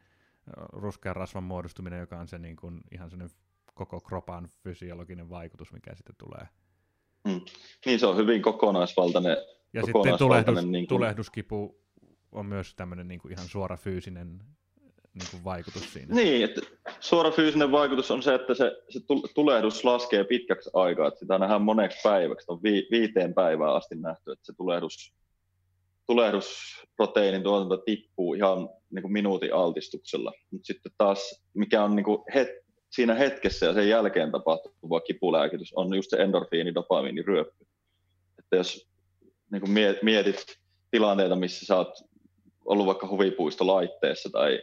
ruskean rasvan muodostuminen, joka on se niin kuin, ihan sellainen koko kropan fysiologinen vaikutus, mikä sitten tulee. Mm. Niin se on hyvin kokonaisvaltainen. Ja kokonaisvaltainen, sitten tulehdus, niin kuin... tulehduskipu on myös tämmöinen niin kuin ihan suora fyysinen niin kuin vaikutus siinä. Niin, että suora fyysinen vaikutus on se, että se, se tulehdus laskee pitkäksi aikaa, että sitä nähdään moneksi päiväksi, on vi, viiteen päivään asti nähty, että se tulehdus tulehdusproteiinin tuotanto tippuu ihan niin kuin minuutin altistuksella. Mutta sitten taas, mikä on niin kuin het, siinä hetkessä ja sen jälkeen tapahtuva kipulääkitys, on just se endorfiini, dopamiiniryöppy. Että jos niin kuin mietit tilanteita, missä sä oot ollut vaikka huvipuistolaitteessa tai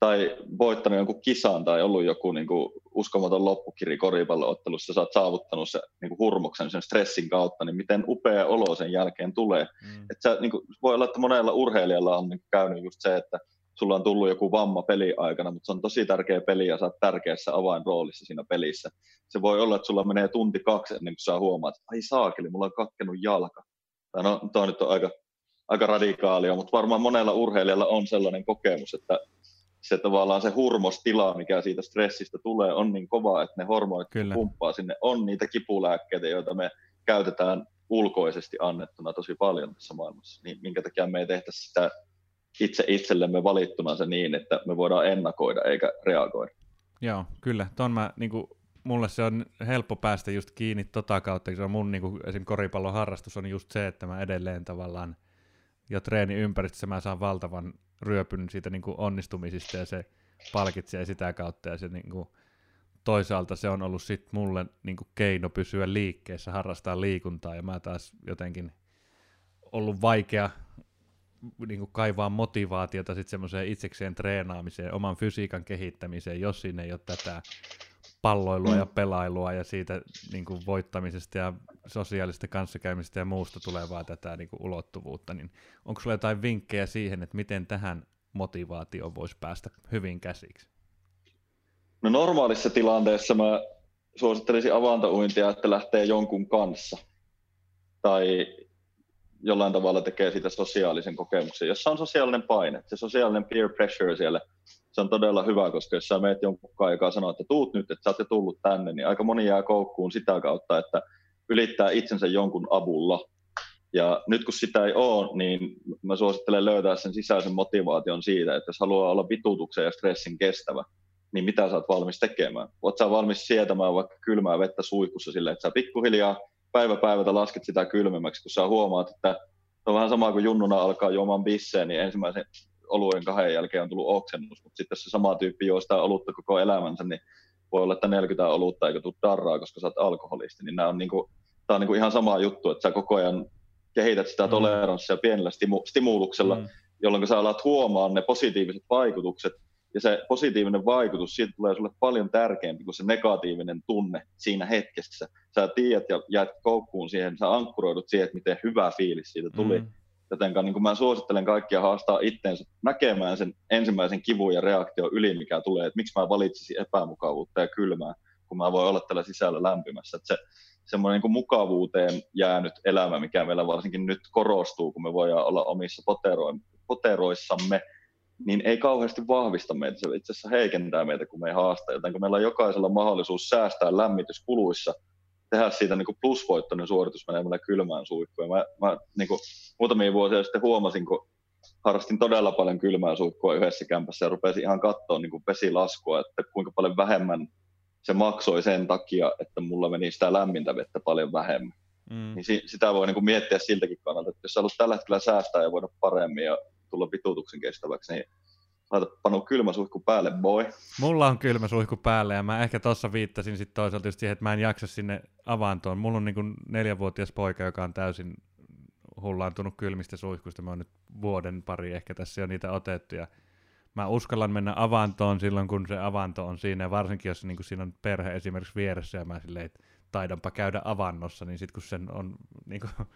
tai voittanut jonkun kisan tai ollut joku niin kuin, uskomaton loppukiri koripalloottelussa, sä oot saavuttanut se niin kuin, hurmoksen sen stressin kautta, niin miten upea olo sen jälkeen tulee. Mm. Et sä, niin kuin, voi olla, että monella urheilijalla on niin kuin, käynyt just se, että sulla on tullut joku vamma peli aikana, mutta se on tosi tärkeä peli ja sä oot tärkeässä avainroolissa siinä pelissä. Se voi olla, että sulla menee tunti kaksi ennen kuin sä huomaat, että ai saakeli, mulla on katkenut jalka. Tai no, toi nyt on aika, aika radikaalia, mutta varmaan monella urheilijalla on sellainen kokemus, että se tavallaan se hurmostila, mikä siitä stressistä tulee, on niin kova, että ne hormonit Kyllä. pumppaa sinne. On niitä kipulääkkeitä, joita me käytetään ulkoisesti annettuna tosi paljon tässä maailmassa. Niin minkä takia me ei tehtä sitä itse itsellemme valittuna se niin, että me voidaan ennakoida eikä reagoida. Joo, kyllä. Ton mä, niin kuin, mulle se on helppo päästä just kiinni tota kautta, on mun niin kuin, esim. koripallon harrastus on just se, että mä edelleen tavallaan jo treeni ympäristössä mä saan valtavan ryöpyn siitä niin kuin onnistumisista ja se palkitsee sitä kautta ja se niin kuin, toisaalta se on ollut sit mulle niin kuin keino pysyä liikkeessä, harrastaa liikuntaa ja mä taas jotenkin ollut vaikea niin kuin kaivaa motivaatiota sitten semmoiseen itsekseen treenaamiseen, oman fysiikan kehittämiseen, jos siinä ei ole tätä palloilua mm. ja pelailua ja siitä niin kuin voittamisesta ja sosiaalista kanssakäymisestä ja muusta tulevaa tätä niin kuin ulottuvuutta, niin onko sulla jotain vinkkejä siihen, että miten tähän motivaatioon voisi päästä hyvin käsiksi? No normaalissa tilanteessa mä suosittelisin avantouintia, että lähtee jonkun kanssa tai jollain tavalla tekee siitä sosiaalisen kokemuksen, jossa on sosiaalinen paine, se sosiaalinen peer pressure siellä – se on todella hyvä, koska jos sä meet jonkun joka sanoo, että tuut nyt, että sä oot jo tullut tänne, niin aika moni jää koukkuun sitä kautta, että ylittää itsensä jonkun avulla. Ja nyt kun sitä ei ole, niin mä suosittelen löytää sen sisäisen motivaation siitä, että jos haluaa olla vitutuksen ja stressin kestävä, niin mitä sä oot valmis tekemään? Oot sä valmis sietämään vaikka kylmää vettä suihkussa sille, että sä pikkuhiljaa päivä päivältä lasket sitä kylmemmäksi, kun sä huomaat, että on vähän sama kuin junnuna alkaa juomaan bisseen, niin ensimmäisen oluen kahden jälkeen on tullut oksennus, mutta sitten se sama tyyppi juostaa olutta koko elämänsä, niin voi olla, että 40 olutta eikä tule darraa, koska sä oot alkoholisti, niin nämä on, niinku, tää on niinku ihan sama juttu, että sä koko ajan kehität sitä mm. toleranssia pienellä stimu- stimuluksella, mm. jolloin sä alat huomaan ne positiiviset vaikutukset, ja se positiivinen vaikutus, siitä tulee sulle paljon tärkeämpi kuin se negatiivinen tunne siinä hetkessä. Sä tiedät ja jäät koukkuun siihen, sä ankkuroidut siihen, että miten hyvä fiilis siitä tuli. Mm. Joten niin mä suosittelen kaikkia haastaa itteensä näkemään sen ensimmäisen kivun ja reaktio yli, mikä tulee, että miksi mä valitsisin epämukavuutta ja kylmää, kun mä voin olla tällä sisällä lämpimässä. Että se semmoinen niin mukavuuteen jäänyt elämä, mikä meillä varsinkin nyt korostuu, kun me voidaan olla omissa poteroissamme, niin ei kauheasti vahvista meitä, se itse asiassa heikentää meitä, kun me ei haasta. Joten kun meillä on jokaisella mahdollisuus säästää lämmityskuluissa – tehdä siitä niin plusvoittoinen suoritus menemällä kylmään suihkuun. Mä, mä niin kuin, muutamia vuosia sitten huomasin, kun harrastin todella paljon kylmää suihkua yhdessä kämpässä ja rupesin ihan katsoa niin vesilaskua, että kuinka paljon vähemmän se maksoi sen takia, että mulla meni sitä lämmintä vettä paljon vähemmän. Mm. Niin si- sitä voi niin kuin miettiä siltäkin kannalta, että jos haluat tällä hetkellä säästää ja voida paremmin ja tulla vitutuksen kestäväksi, niin Laita panu kylmä suihku päälle, boy. Mulla on kylmä suihku päälle ja mä ehkä tossa viittasin sitten toisaalta just siihen, että mä en jaksa sinne avantoon. Mulla on niin neljävuotias poika, joka on täysin hullaantunut kylmistä suihkuista. Mä oon nyt vuoden pari ehkä tässä jo niitä otettu ja mä uskallan mennä avantoon silloin, kun se avanto on siinä ja varsinkin jos niin siinä on perhe esimerkiksi vieressä ja mä silleen, että taidanpa käydä avannossa, niin sitten kun sen on niin kuin,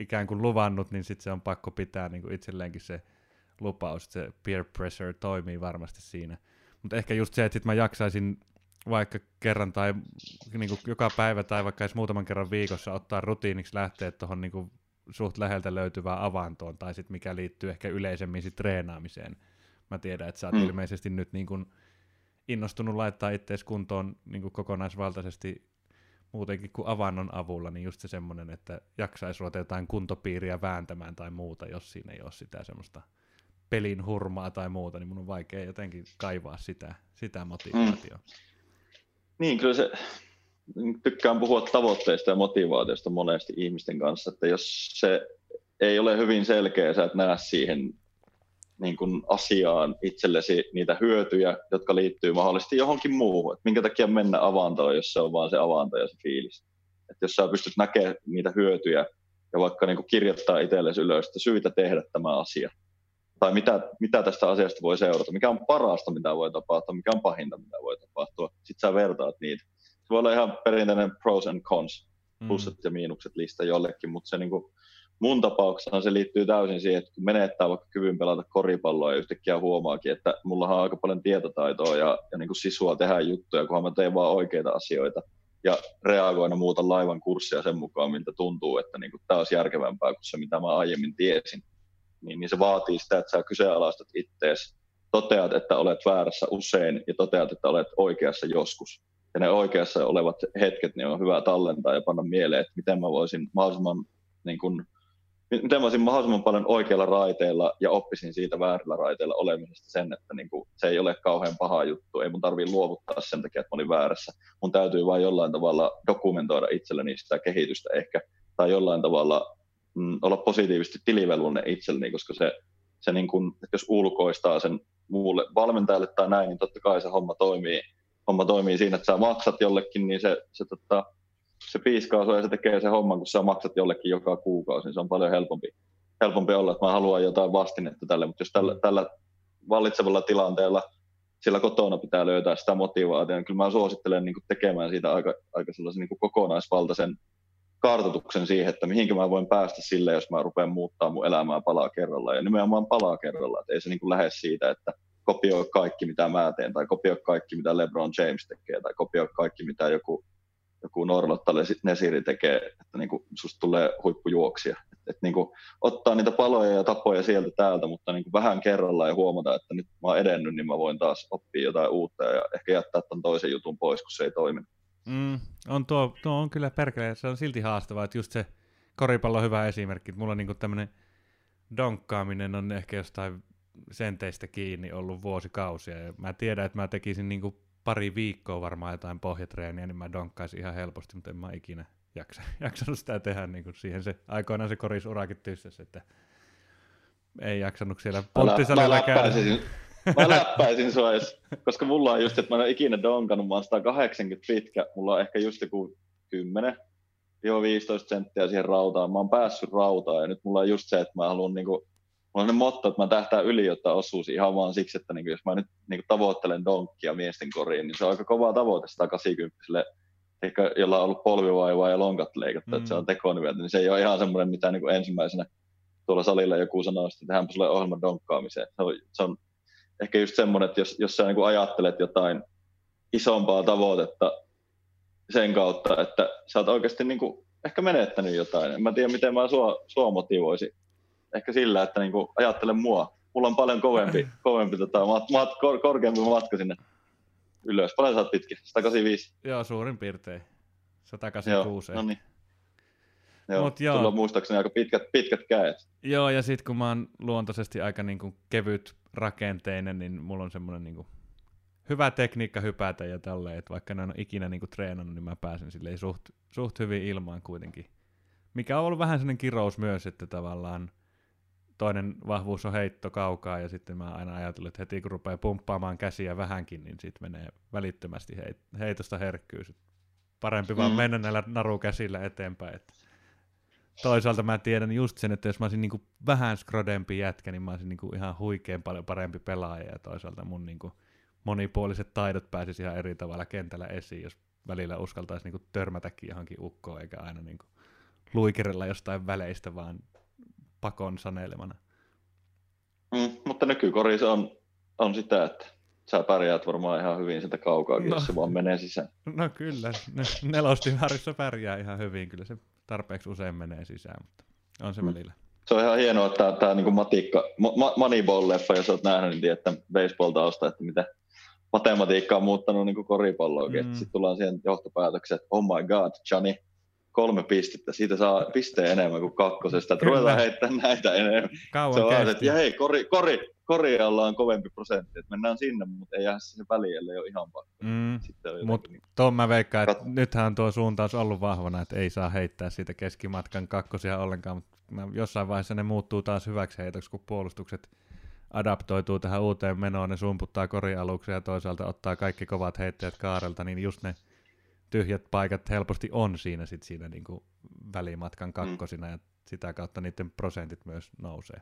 ikään kuin luvannut, niin sitten se on pakko pitää niin kuin itselleenkin se lupaus, että se peer pressure toimii varmasti siinä. Mutta ehkä just se, että sit mä jaksaisin vaikka kerran tai niin kuin joka päivä tai vaikka edes muutaman kerran viikossa ottaa rutiiniksi lähteä tuohon niin suht läheltä löytyvään avantoon tai sitten mikä liittyy ehkä yleisemmin sit treenaamiseen. Mä tiedän, että sä oot mm. ilmeisesti nyt niin kuin innostunut laittaa itseäsi kuntoon niin kuin kokonaisvaltaisesti muutenkin kuin avannon avulla, niin just se semmoinen, että jaksaisi ruveta jotain kuntopiiriä vääntämään tai muuta, jos siinä ei ole sitä semmoista pelin hurmaa tai muuta, niin mun on vaikea jotenkin kaivaa sitä, sitä motivaatiota. Mm. Niin, kyllä se, tykkään puhua tavoitteista ja motivaatiosta monesti ihmisten kanssa, että jos se ei ole hyvin selkeä, sä et näe siihen niin kuin asiaan itsellesi niitä hyötyjä, jotka liittyy mahdollisesti johonkin muuhun. Et minkä takia mennä avantoon, jos se on vaan se avanto ja se fiilis. Et jos sä pystyt näkemään niitä hyötyjä ja vaikka niin kuin kirjoittaa itsellesi ylös, että syitä tehdä tämä asia, tai mitä, mitä tästä asiasta voi seurata, mikä on parasta, mitä voi tapahtua, mikä on pahinta, mitä voi tapahtua. Sitten sä vertaat niitä. Se voi olla ihan perinteinen pros and cons, mm. plusset mm. ja miinukset lista jollekin, mutta se niin kuin, mun tapauksessa se liittyy täysin siihen, että kun menettää vaikka kyvyn pelata koripalloa ja yhtäkkiä huomaakin, että mulla on aika paljon tietotaitoa ja, ja niin kuin sisua tehdä juttuja, kunhan mä teen vaan oikeita asioita ja reagoin muuta laivan kurssia sen mukaan, miltä tuntuu, että niin kuin tämä olisi järkevämpää kuin se, mitä mä aiemmin tiesin. Niin, niin se vaatii sitä, että sä kyseenalaistat ittees, toteat, että olet väärässä usein ja toteat, että olet oikeassa joskus. Ja ne oikeassa olevat hetket niin on hyvä tallentaa ja panna mieleen, että miten mä voisin mahdollisimman niin kuin, miten mä mahdollisimman paljon oikealla raiteella ja oppisin siitä väärillä raiteilla olemisesta sen, että niin kuin, se ei ole kauhean paha juttu, ei mun tarvii luovuttaa sen takia, että mä olin väärässä. Mun täytyy vain jollain tavalla dokumentoida itselleni sitä kehitystä ehkä, tai jollain tavalla olla positiivisesti tilivelvollinen itselleni, koska se, se niin kuin, jos ulkoistaa sen muulle valmentajalle tai näin, niin totta kai se homma toimii, homma toimii siinä, että sä maksat jollekin, niin se, se tota, se piiskaa sua ja se tekee se homman, kun sä maksat jollekin joka kuukausi, niin se on paljon helpompi, helpompi olla, että mä haluan jotain vastinetta tälle, mutta jos tällä, mm. tällä vallitsevalla tilanteella sillä kotona pitää löytää sitä motivaatiota, niin kyllä mä suosittelen niin kuin tekemään siitä aika, aika sellaisen niin kuin kokonaisvaltaisen kartoituksen siihen, että mihinkä mä voin päästä sille, jos mä rupean muuttaa mun elämää palaa kerralla. Ja nimenomaan palaa kerralla, että ei se niin kuin lähde siitä, että kopioi kaikki, mitä mä teen, tai kopioi kaikki, mitä LeBron James tekee, tai kopioi kaikki, mitä joku joku Norlotta Nesiri tekee, että niin kuin susta tulee huippujuoksia. Että, että niin kuin ottaa niitä paloja ja tapoja sieltä täältä, mutta niin kuin vähän kerralla ja huomata, että nyt mä oon edennyt, niin mä voin taas oppia jotain uutta ja ehkä jättää tämän toisen jutun pois, kun se ei toimi. Mm, on tuo, tuo on kyllä perkele, se on silti haastavaa, että just se koripallo on hyvä esimerkki. Mulla niin tämmöinen donkkaaminen on ehkä jostain senteistä kiinni ollut vuosikausia. Ja mä tiedän, että mä tekisin niin kuin pari viikkoa varmaan jotain pohjatreeniä, niin mä donkkaisin ihan helposti, mutta en mä ikinä jaksa, jaksanut sitä tehdä, niin kuin siihen se aikoinaan se korisurakin tyssäsi, että ei jaksanut siellä ponttisalilla käydä. Mä läppäisin sua, jos, koska mulla on just, että mä en ole ikinä donkannut, mä oon 180 pitkä, mulla on ehkä just joku 10 15 senttiä siihen rautaan, mä oon päässyt rautaan ja nyt mulla on just se, että mä haluan niinku mulla on ne motto, että mä tähtään yli, jotta osuusi ihan vaan siksi, että niin jos mä nyt niin tavoittelen donkkia miesten koriin, niin se on aika kova tavoite 180 ehkä jolla on ollut polvivaivaa ja lonkat leikattu, mm. että se on tekoniveltä, niin se ei ole ihan semmoinen, mitä niin ensimmäisenä tuolla salilla joku sanoo, että tehdään sulle ohjelman donkkaamiseen. Se on, se on ehkä just semmoinen, että jos, jos sä niin ajattelet jotain isompaa tavoitetta sen kautta, että sä oot oikeasti niin kuin ehkä menettänyt jotain. En mä tiedä, miten mä sua, sua motivoisin ehkä sillä, että niin kuin ajattelen mua. Mulla on paljon kovempi, kovempi tota, mat, mat, kor, korkeampi matka sinne ylös. Paljon sä oot pitkä? 185? Joo, suurin piirtein. 186. Joo, no niin. Joo, Mut joo. sulla on muistaakseni aika pitkät, pitkät käet. Joo, ja sitten kun mä oon luontaisesti aika niin kuin kevyt rakenteinen, niin mulla on semmoinen niin kuin hyvä tekniikka hypätä ja tälleen, että vaikka en ole ikinä niin kuin treenannut, niin mä pääsen silleen suht, suht hyvin ilmaan kuitenkin. Mikä on ollut vähän sellainen kirous myös, että tavallaan toinen vahvuus on heitto kaukaa ja sitten mä aina ajattelen, että heti kun rupeaa pumppaamaan käsiä vähänkin, niin sitten menee välittömästi heit- heitosta herkkyys. Parempi mm. vaan mennä näillä narukäsillä eteenpäin. Että toisaalta mä tiedän just sen, että jos mä olisin niinku vähän skrodempi jätkä, niin mä olisin niinku ihan huikean paljon parempi pelaaja ja toisaalta mun niinku monipuoliset taidot pääsisi ihan eri tavalla kentällä esiin, jos välillä uskaltaisi niinku törmätäkin johonkin ukkoon eikä aina niinku luikerella jostain väleistä, vaan pakon sanelemana. Mm, mutta nykykori on, on sitä, että sä pärjäät varmaan ihan hyvin sieltä kaukaa, no, jos se vaan menee sisään. No kyllä, nelostivarissa pärjää ihan hyvin, kyllä se tarpeeksi usein menee sisään, mutta on se mm. välillä. Se on ihan hienoa, että tämä niin matikka, ma- Moneyball-leffa, jos olet nähnyt, niin tiedät baseball-tausta, että mitä matematiikka on muuttanut niin koripalloakin. Mm. Sitten tullaan siihen johtopäätökseen, että oh my god, Johnny, kolme pistettä, siitä saa pisteen enemmän kuin kakkosesta, että ruvetaan heittämään näitä enemmän. Kauan se on että hei, kori, kori, Korialla on kovempi prosentti, että mennään sinne, mutta ei jää se väliin, ellei ole ihan pakko. Mm, mutta niin... tuon mä veikkaan, että Kat... nythän on tuo suuntaus ollut vahvana, että ei saa heittää siitä keskimatkan kakkosia ollenkaan, mutta jossain vaiheessa ne muuttuu taas hyväksi heitoksi, kun puolustukset adaptoituu tähän uuteen menoon, ne sumputtaa korialuksia ja toisaalta ottaa kaikki kovat heittäjät kaarelta, niin just ne tyhjät paikat helposti on siinä, sit siinä niin kuin välimatkan mm. kakkosina, mm. ja sitä kautta niiden prosentit myös nousee.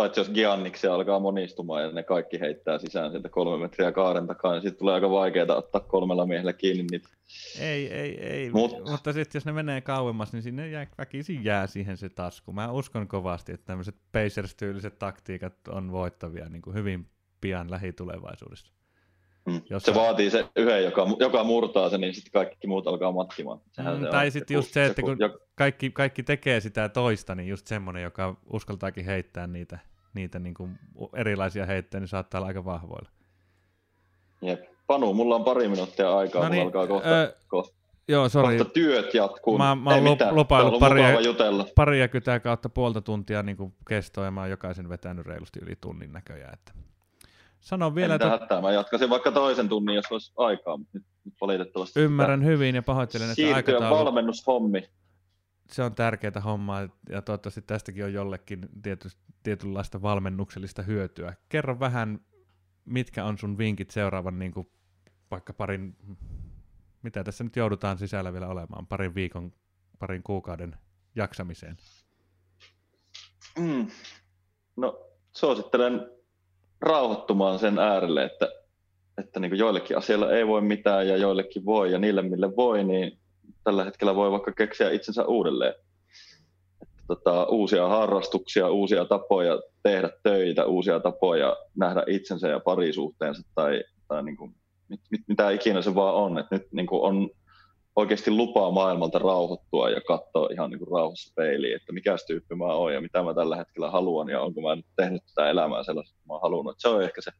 Paitsi jos Gianniksi alkaa monistumaan ja ne kaikki heittää sisään sieltä kolme metriä kaaren takaa, niin sitten tulee aika vaikeaa ottaa kolmella miehellä kiinni niitä. Ei, ei, ei. Mut. Mutta sitten jos ne menee kauemmas, niin sinne jää, väkisin jää siihen se tasku. Mä uskon kovasti, että tämmöiset Pacers-tyyliset taktiikat on voittavia niin kuin hyvin pian lähitulevaisuudessa. Mm. Jos se vaatii se yhden, joka, joka murtaa sen, niin sitten kaikki muut alkaa matkimaan. Sehän mm, se tai sitten just se, että kun se, kaikki, kaikki tekee sitä toista, niin just semmoinen, joka uskaltaakin heittää niitä, niitä niin kuin erilaisia heittejä, niin saattaa olla aika vahvoilla. Jep. Panu, mulla on pari minuuttia aikaa, no niin, mulla alkaa kohta, öö, kohta, joo, sorry. kohta työt jatkuu. Mä, mä oon lupaillut paria, paria kytää kautta puolta tuntia niin kuin kestoa, ja mä oon jokaisen vetänyt reilusti yli tunnin näköjään, että Sano vielä, että... Hätää. Mä jatkaisin vaikka toisen tunnin, jos olisi aikaa, mutta nyt, nyt valitettavasti... Ymmärrän hyvin ja pahoittelen, että aikataulu... valmennushommi. Se on tärkeää hommaa ja toivottavasti tästäkin on jollekin tiety, tietynlaista valmennuksellista hyötyä. Kerro vähän, mitkä on sun vinkit seuraavan niin kuin, vaikka parin, mitä tässä nyt joudutaan sisällä vielä olemaan, parin viikon, parin kuukauden jaksamiseen? Mm. No, suosittelen rauhoittumaan sen äärelle, että, että niin kuin joillekin asioilla ei voi mitään ja joillekin voi ja niille mille voi, niin tällä hetkellä voi vaikka keksiä itsensä uudelleen. Että tota, uusia harrastuksia, uusia tapoja tehdä töitä, uusia tapoja nähdä itsensä ja parisuhteensa tai, tai niin kuin, mit, mit, mitä ikinä se vaan on. Että nyt niin kuin on oikeasti lupaa maailmalta rauhoittua ja katsoa ihan niin kuin rauhassa peiliin, että mikä tyyppi mä oon ja mitä mä tällä hetkellä haluan ja onko mä nyt tehnyt tätä elämää sellaista, että mä oon halunnut. se on ehkä se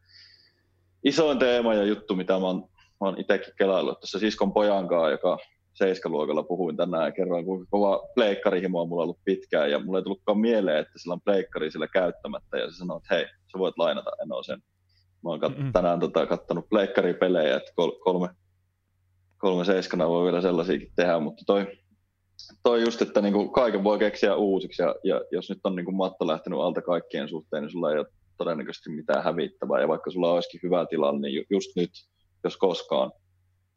isoin teema ja juttu, mitä mä oon, mä oon itsekin kelaillut tuossa siskon pojankaan, joka seiskaluokalla puhuin tänään ja kerroin, kuinka kova pleikkarihimo on mulla ollut pitkään ja mulla ei tullutkaan mieleen, että sillä on pleikkari sillä käyttämättä ja se sanoi, että hei, sä voit lainata, en ole sen. Mä oon kat- tänään tota, kattonut pleikkaripelejä, että kol- kolme, kolme seiskana voi vielä sellaisiakin tehdä, mutta toi, toi just, että niinku kaiken voi keksiä uusiksi ja, ja jos nyt on niinku matto lähtenyt alta kaikkien suhteen, niin sulla ei ole todennäköisesti mitään hävittävää ja vaikka sulla olisikin hyvä tilanne, niin just nyt, jos koskaan,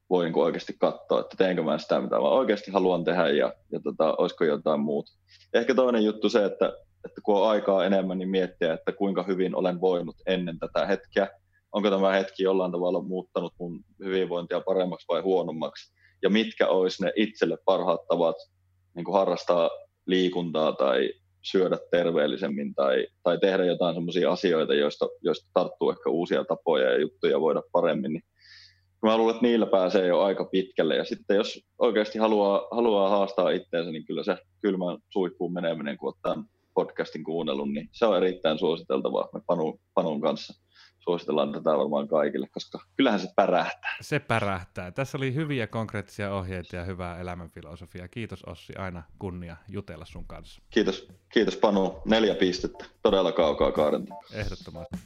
voi niinku oikeasti katsoa, että teenkö mä sitä, mitä mä oikeasti haluan tehdä ja, ja tota, olisiko jotain muuta. Ehkä toinen juttu se, että, että kun on aikaa enemmän, niin miettiä, että kuinka hyvin olen voinut ennen tätä hetkeä, onko tämä hetki jollain tavalla muuttanut mun hyvinvointia paremmaksi vai huonommaksi, ja mitkä olisi ne itselle parhaat tavat niin kuin harrastaa liikuntaa tai syödä terveellisemmin tai, tai tehdä jotain sellaisia asioita, joista, joista tarttuu ehkä uusia tapoja ja juttuja voida paremmin, niin mä luulen, että niillä pääsee jo aika pitkälle. Ja sitten jos oikeasti haluaa, haluaa haastaa itseensä, niin kyllä se kylmän suihkuun meneminen, kun ottaa podcastin kuunnellut, niin se on erittäin suositeltavaa. Me Panu, Panun kanssa suositellaan tätä varmaan kaikille, koska kyllähän se pärähtää. Se pärähtää. Tässä oli hyviä konkreettisia ohjeita ja hyvää elämänfilosofiaa. Kiitos Ossi, aina kunnia jutella sun kanssa. Kiitos, kiitos Panu. Neljä pistettä. Todella kaukaa kaarenta. Ehdottomasti.